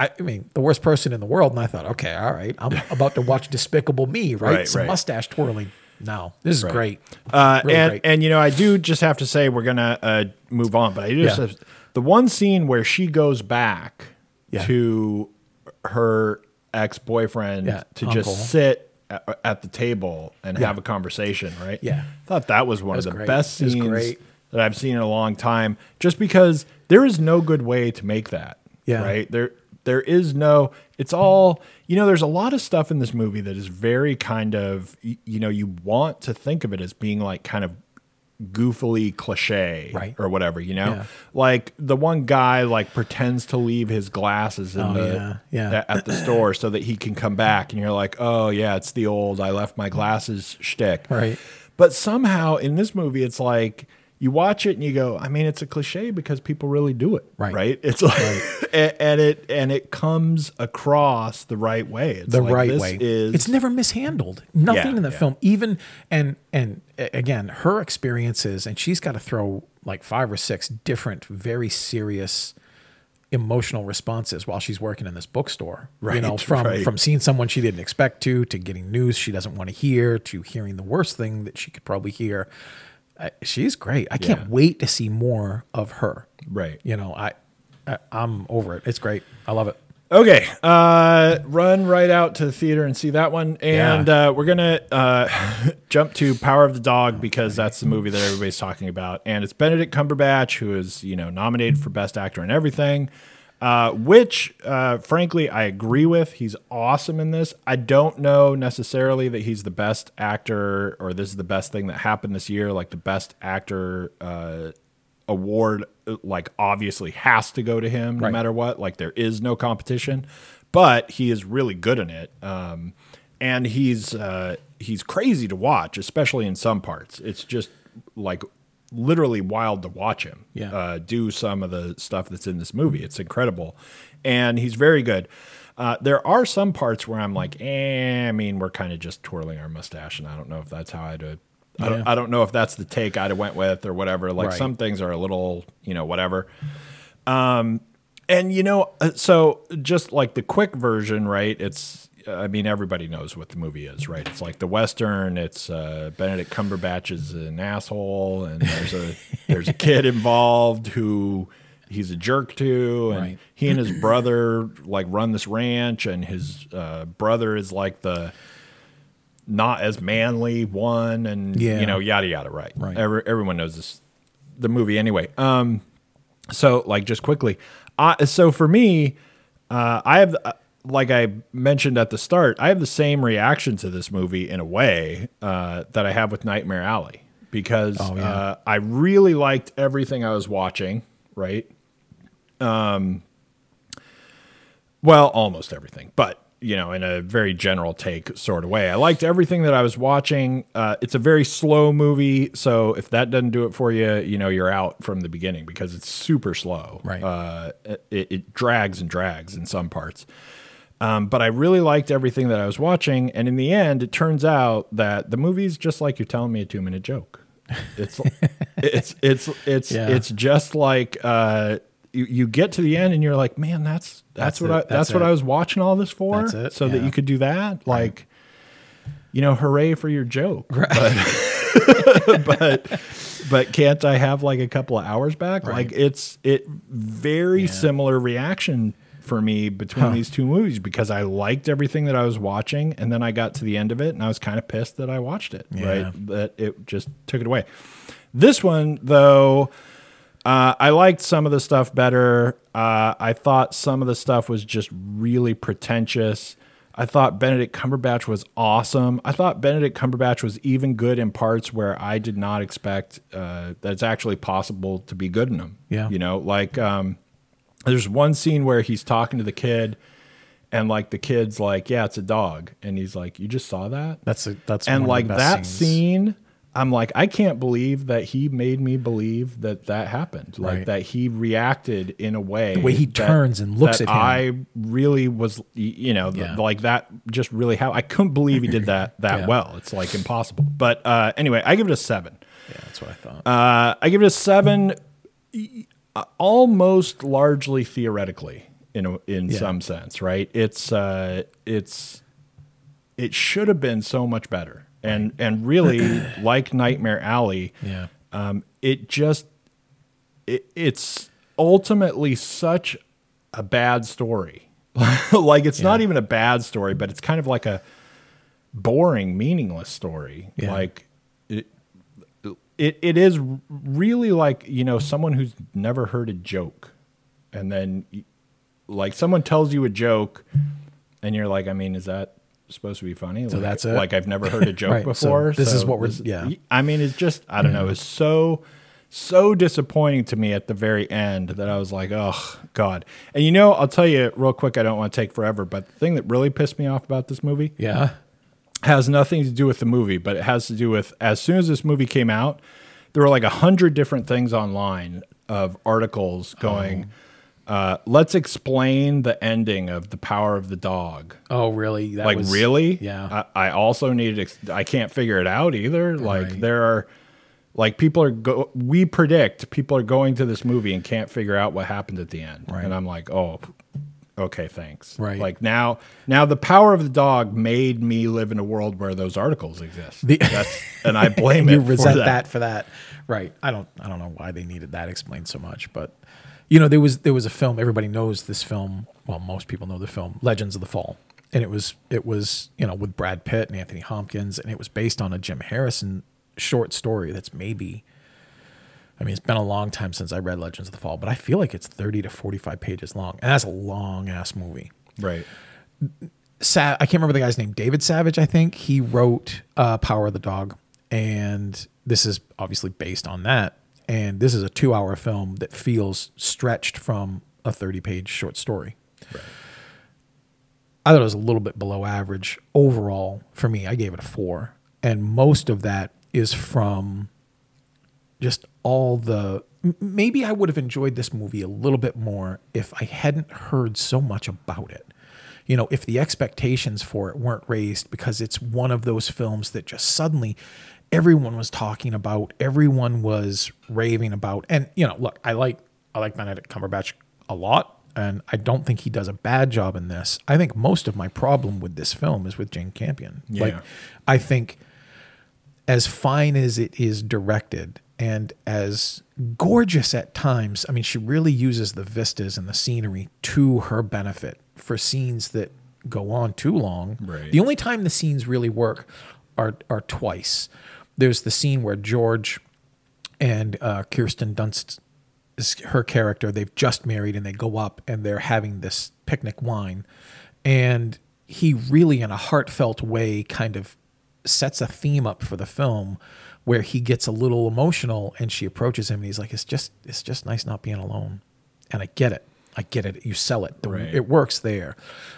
I I mean, the worst person in the world, and I thought, okay, all right, I'm <laughs> about to watch Despicable Me, right? Right, Some right. mustache twirling. No, this is great. Uh, Really and great. and you know, I do just have to say we're gonna uh, move on, but I just Yeah. have, the one scene where she goes back Yeah. to her ex boyfriend Yeah, to uncle. just sit at, at the table and have a conversation, right? Yeah. I thought that was one was of the great. best scenes that I've seen in a long time. Just because there is no good way to make that, Yeah. right? There there is no. It's all you know. There's a lot of stuff in this movie that is very kind of you know you want to think of it as being like kind of goofily cliche Right. or whatever you know Yeah. like the one guy like pretends to leave his glasses in Oh, the yeah, yeah. at the store so that he can come back and you're like oh yeah it's the old i left my glasses shtick Right. but somehow in this movie it's like you watch it and you go i mean it's a cliche because people really do it Right. right it's like <laughs> a- and it and it comes across the right way it's the like, right this way. is it's never mishandled. Nothing Yeah, in the yeah. film, even and and again, her experiences, and she's got to throw like five or six different, very serious emotional responses while she's working in this bookstore. Right. you know, from right. from seeing someone she didn't expect to, to getting news she doesn't want to hear, to hearing the worst thing that she could probably hear. She's great. I can't wait to see more of her. right You know, I, I I'm over it. It's great. I love it. Okay, uh, run right out to the theater and see that one, and Yeah. uh, we're gonna uh, <laughs> jump to Power of the Dog because that's the movie that everybody's talking about, and it's Benedict Cumberbatch who is you know nominated for Best Actor and everything, uh, which uh, frankly I agree with. He's awesome in this. I don't know necessarily that he's the best actor or this is the best thing that happened this year, like the best actor. Uh, award like obviously has to go to him no Right. matter what like there is no competition but he is really good in it um, and he's uh, he's crazy to watch especially in some parts it's just like literally wild to watch him Yeah. uh, do some of the stuff that's in this movie it's incredible and he's very good uh, there are some parts where I'm like, eh, I mean, we're kind of just twirling our mustache, and I don't know if that's how I'd. Uh, I, don't. I don't know if that's the take I'd have went with or whatever. Like Right. some things are a little, you know, whatever. Um, and you know, uh, so just like the quick version, right? It's, I mean, everybody knows what the movie is, right? It's like the western. It's uh, Benedict Cumberbatch is an asshole, and there's a <laughs> there's a kid involved who he's a jerk to, and Right. he and his brother like run this ranch, and his uh, brother is like the not as manly one, and Yeah. you know, yada yada. Right. Right. Every, everyone knows this the movie anyway. Um, so like just quickly, uh, so for me, uh, I have uh, like I mentioned at the start, I have the same reaction to this movie in a way uh, that I have with Nightmare Alley because Oh, yeah. uh, I really liked everything I was watching. Right. Um. Well, almost everything, but you know, in a very general take sort of way. I liked everything that I was watching. Uh, it's a very slow movie, so if that doesn't do it for you, you know, you're out from the beginning because it's super slow. Right. Uh, it, it drags and drags in some parts. Um, but I really liked everything that I was watching, and in the end, it turns out that the movie's just like you're telling me a two minute joke. It's <laughs> it's it's it's Yeah. it's just like uh, you, you get to the end and you're like, man, that's that's, That's what it. I that's, That's what. I was watching all this for, so that you could do that. Like, you know, hooray for your joke, but <laughs> but but can't I have like a couple of hours back? Like it's it very similar reaction for me between these two movies because I liked everything that I was watching and then I got to the end of it and I was kind of pissed that I watched it. Yeah. Right. That it just took it away. This one though, uh, I liked some of the stuff better. Uh, I thought some of the stuff was just really pretentious. I thought Benedict Cumberbatch was awesome. I thought Benedict Cumberbatch was even good in parts where I did not expect uh, that it's actually possible to be good in them. Yeah. You know, like um, there's one scene where he's talking to the kid, and like the kid's like, "Yeah, it's a dog," and he's like, "You just saw that?" That's a, that's and like that scenes. scene I'm like, I can't believe that he made me believe that that happened. Like Right. that he reacted in a way. The way he turns and looks that at him. I really was, you know, the- Yeah. like that. Just really how I couldn't believe he did that <laughs> that Yeah. well. It's like impossible. But uh, anyway, I give it a seven. Yeah, that's what I thought. Uh, I give it a seven, almost largely theoretically in a, in Yeah. some sense, right? It's uh, it's it should have been so much better, and and really <clears throat> like Nightmare Alley, yeah. um, it just it, it's ultimately such a bad story. <laughs> like it's not even a bad story, but it's kind of like a boring, meaningless story. Yeah. Like it it is really like you know someone who's never heard a joke, and then like someone tells you a joke, and you're like, I mean, is that supposed to be funny? So like, that's it? Like I've never heard a <laughs> joke Right, so before. this is what we're- yeah. I mean, it's just I don't know. It's so so disappointing to me at the very end that I was like, oh god. And you know, I'll tell you real quick. I don't want to take forever, but the thing that really pissed me off about this movie Yeah. Has nothing to do with the movie, but it has to do with as soon as this movie came out, there were like a hundred different things online of articles going. Uh, let's explain the ending of the power of the dog Oh, really? That like was- really Yeah. I, I also needed ex- i can't figure it out either like Right. there are like people are go we predict people are going to this movie and can't figure out what happened at the end Right. and i'm like oh okay thanks Right. like now now the power of the dog made me live in a world where those articles exist The- That's, <laughs> and i blame you it resent for that. that. for that, right? I don't. I don't know why they needed that explained so much, but you know, there was there was a film. Everybody knows this film. Well, most people know the film Legends of the Fall, and it was it was you know with Brad Pitt and Anthony Hopkins, and it was based on a Jim Harrison short story. That's maybe. I mean, it's been a long time since I read Legends of the Fall, but I feel like it's thirty to forty-five pages long, and that's a long ass movie. right Sa- I can't remember the guy's name. David Savage, I think he wrote uh, Power of the Dog, and this is obviously based on that. And this is a two-hour film that feels stretched from a thirty-page short story. I thought it was a little bit below average overall for me. I gave it a four, and most of that is from just all the. Maybe I would have enjoyed this movie a little bit more if I hadn't heard so much about it. You know, if the expectations for it weren't raised because it's one of those films that just suddenly everyone was talking about, everyone was raving about. And, you know, look, I like I like Benedict Cumberbatch a lot, and I don't think he does a bad job in this. I think most of my problem with this film is with Jane Campion. Like Yeah. I think as fine as it is directed and as gorgeous at times, I mean, she really uses the vistas and the scenery to her benefit for scenes that go on too long. Right. The only time the scenes really work are are twice. There's the scene where George and uh, Kirsten Dunst, is her character, they've just married and they go up and they're having this picnic wine. And he really, in a heartfelt way, kind of sets a theme up for the film where he gets a little emotional and she approaches him and he's like, It's just it's just nice not being alone. And I get it. I get it. You sell it. The, Right. It works there.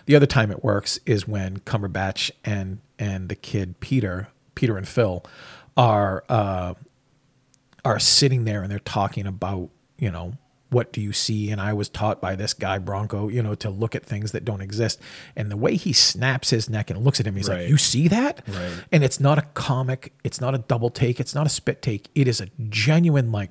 The other time it works is when Cumberbatch and and the kid Peter, Peter and Phil, are uh, are sitting there and they're talking about, you know, what do you see? And I was taught by this guy Bronco, you know, to look at things that don't exist. And the way he snaps his neck and looks at him, he's Right. like, "You see that?" Right. And it's not a comic. It's not a double take. It's not a spit take. It is a genuine like,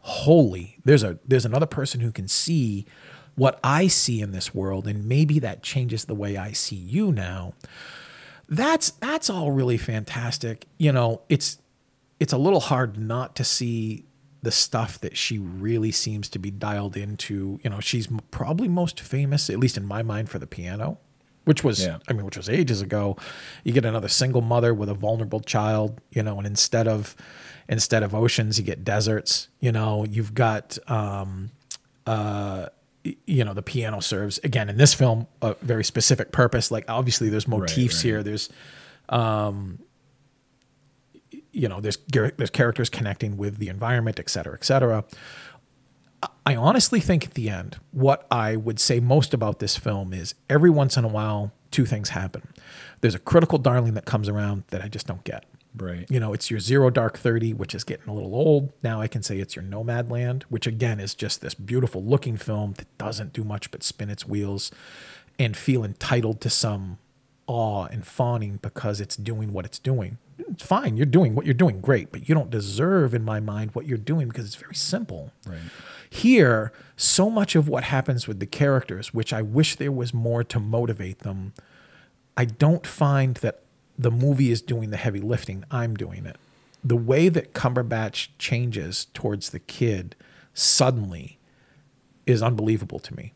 holy. There's a there's another person who can see what I see in this world, and maybe that changes the way I see you now that's that's all really fantastic. You know, it's it's a little hard not to see the stuff that she really seems to be dialed into. You know, she's probably most famous, at least in my mind, for the piano, which was Yeah. I mean, which was ages ago. You get another single mother with a vulnerable child, you know, and instead of instead of oceans, you get deserts. You know, you've got um, uh, you know the piano serves again in this film a very specific purpose like obviously there's motifs right. here there's um you know there's there's characters connecting with the environment et cetera et cetera I- honestly think at the end what i would say most about this film is every once in a while two things happen there's a critical darling that comes around that i just don't get Right. You know, it's your Zero Dark 30, which is getting a little old. Now I can say it's your Nomadland, which again is just this beautiful looking film that doesn't do much but spin its wheels and feel entitled to some awe and fawning because it's doing what it's doing. It's fine. You're doing what you're doing great, but you don't deserve, in my mind, what you're doing because it's very simple. Right. Here, so much of what happens with the characters, which I wish there was more to motivate them, I don't find that the movie is doing the heavy lifting. I'm doing it. The way that Cumberbatch changes towards the kid suddenly is unbelievable to me.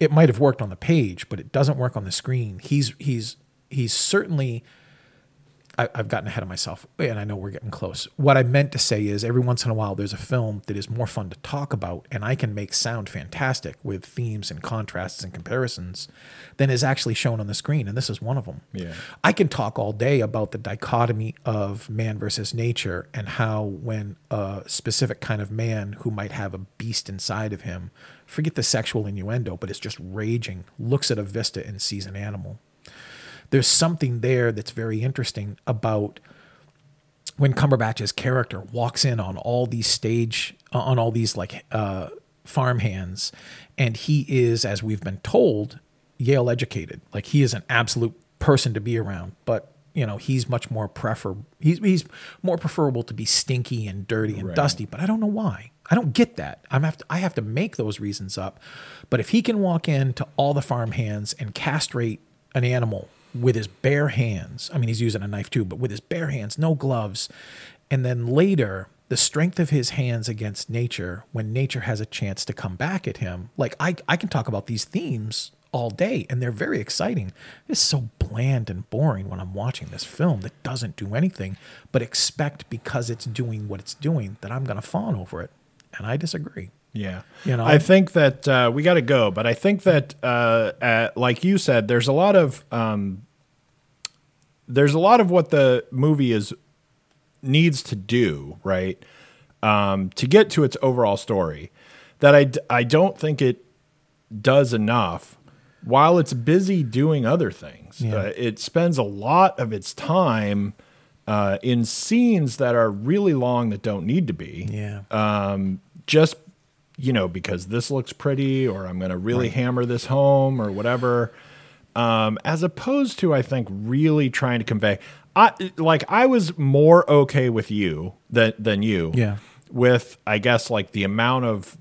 It might have worked on the page, but it doesn't work on the screen. He's he's he's certainly I, I've gotten ahead of myself, and I know we're getting close. What I meant to say is, every once in a while, there's a film that is more fun to talk about, and I can make sound fantastic with themes and contrasts and comparisons than is actually shown on the screen, and this is one of them. Yeah. I can talk all day about the dichotomy of man versus nature and how when a specific kind of man who might have a beast inside of him, forget the sexual innuendo, but is just raging, looks at a vista and sees an animal there's something there that's very interesting about when Cumberbatch's character walks in on all these stage on all these like uh, farm hands, and he is, as we've been told, Yale educated. Like he is an absolute person to be around, but you know he's much more prefer he's he's more preferable to be stinky and dirty and Right. dusty. But I don't know why. I don't get that. I'm have to, I have to make those reasons up. But if he can walk in to all the farm hands and castrate an animal with his bare hands, I mean he's using a knife too, but with his bare hands, no gloves, and then later the strength of his hands against nature when nature has a chance to come back at him. Like I I can talk about these themes all day and they're very exciting. It's so bland and boring when I'm watching this film that doesn't do anything but expect because it's doing what it's doing that I'm going to fawn over it. And I disagree. Yeah. You know? I think that uh, we got to go, but I think that, uh, at, like you said, there's a lot of um, there's a lot of what the movie is needs to do, right, um, to get to its overall story. That I, I don't think it does enough. While it's busy doing other things, Yeah. uh, it spends a lot of its time uh, in scenes that are really long that don't need to be Yeah. um, just you know because this looks pretty or i'm going to really hammer this home or whatever um, as opposed to i think really trying to convey i like i was more okay with you than than you Yeah. with i guess like the amount of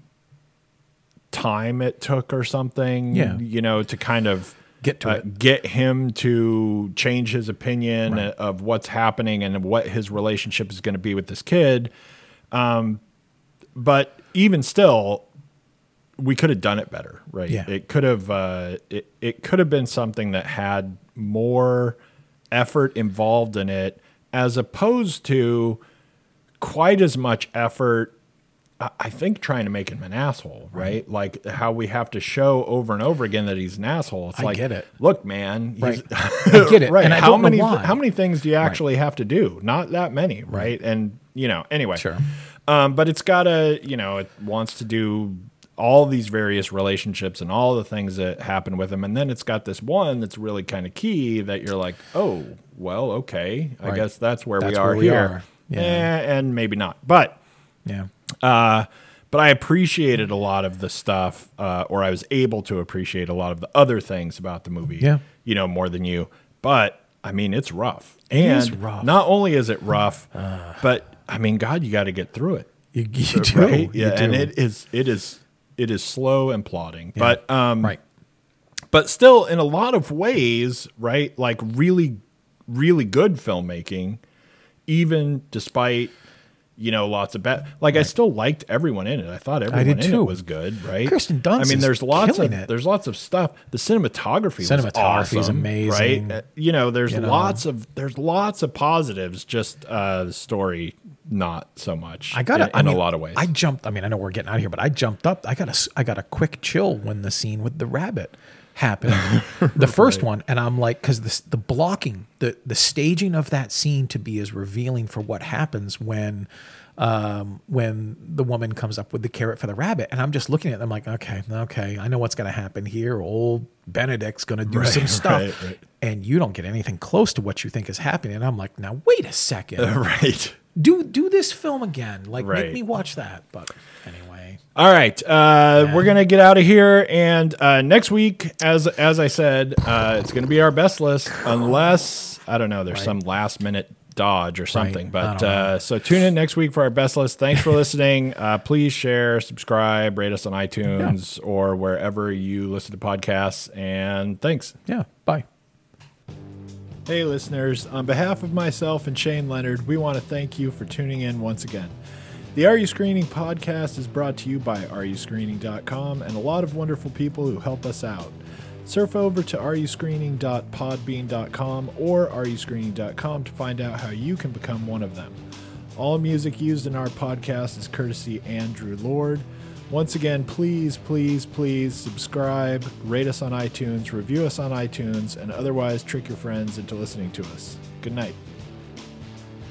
time it took or something Yeah. you know to kind of Get to uh, it. get him to change his opinion Right. of what's happening and what his relationship is going to be with this kid Um, but even still, we could have done it better, right? Yeah. It could have uh, it, it could have been something that had more effort involved in it, as opposed to quite as much effort. I- I think trying to make him an asshole, right? Like how we have to show over and over again that he's an asshole. It's I like, get it. Look, man, Right. <laughs> I get it. right? And how many how many things do you actually have to do? Not that many, right? And you know, anyway, Sure. um, but it's got to, you know, it wants to do all these various relationships and all the things that happen with him. And then it's got this one that's really kind of key that you're like, oh, well, okay. I Right. guess that's where we are where we here. are. Yeah. Eh, and maybe not. But, Yeah. uh, but I appreciated a lot of the stuff, uh, or I was able to appreciate a lot of the other things about the movie, Yeah. you know, more than you. But I mean, it's rough. and rough. not only is it rough, but I mean, God, you got to get through it You, you <laughs> do. right? You Yeah, and it is it is it is slow and plodding, but um, right. but still in a lot of ways, right? Like really, really good filmmaking, even despite you know lots of bad. Like I still liked everyone in it. I thought everyone in too. it was good, right? Kirsten Dunst I mean, there's lots of it. there's lots of stuff. The cinematography, Cinematography is awesome, amazing. right? Uh, You know, there's You know. lots of there's lots of positives. Just uh, the story, not so much. I got in, I in mean, a lot of ways. I jumped. I mean, I know we're getting out of here, but I jumped up. I got a I got a quick chill when the scene with the rabbit happened, <laughs> the first one, and I'm like, because the the blocking, the the staging of that scene to be as revealing for what happens when. Um, when the woman comes up with the carrot for the rabbit, and I'm just looking at them like, okay, okay, I know what's going to happen here. Old Benedict's going to do some <laughs> stuff, right, right. and you don't get anything close to what you think is happening. And I'm like, now wait a second, <laughs> right. do do this film again, like Right. make me watch that. But anyway, All right, uh, we're gonna get out of here, and uh, next week, as as I said, uh, it's gonna be our best list, unless I don't know, there's some last minute dodge or something. I But uh, so tune in next week for our best list. Thanks for <laughs> listening. Uh, please share, subscribe, rate us on iTunes or wherever you listen to podcasts. And thanks. yeah, bye. Hey, listeners. On behalf of myself and Shane Leonard, we want to thank you for tuning in once again. The Are You Screening podcast is brought to you by areyouscreening.com and a lot of wonderful people who help us out. Surf over to areyouscreening.podbean.com or areyouscreening.com to find out how you can become one of them. All music used in our podcast is courtesy Andrew Lord. Once again, please, please, please subscribe, rate us on iTunes, review us on iTunes, and otherwise trick your friends into listening to us. Good night.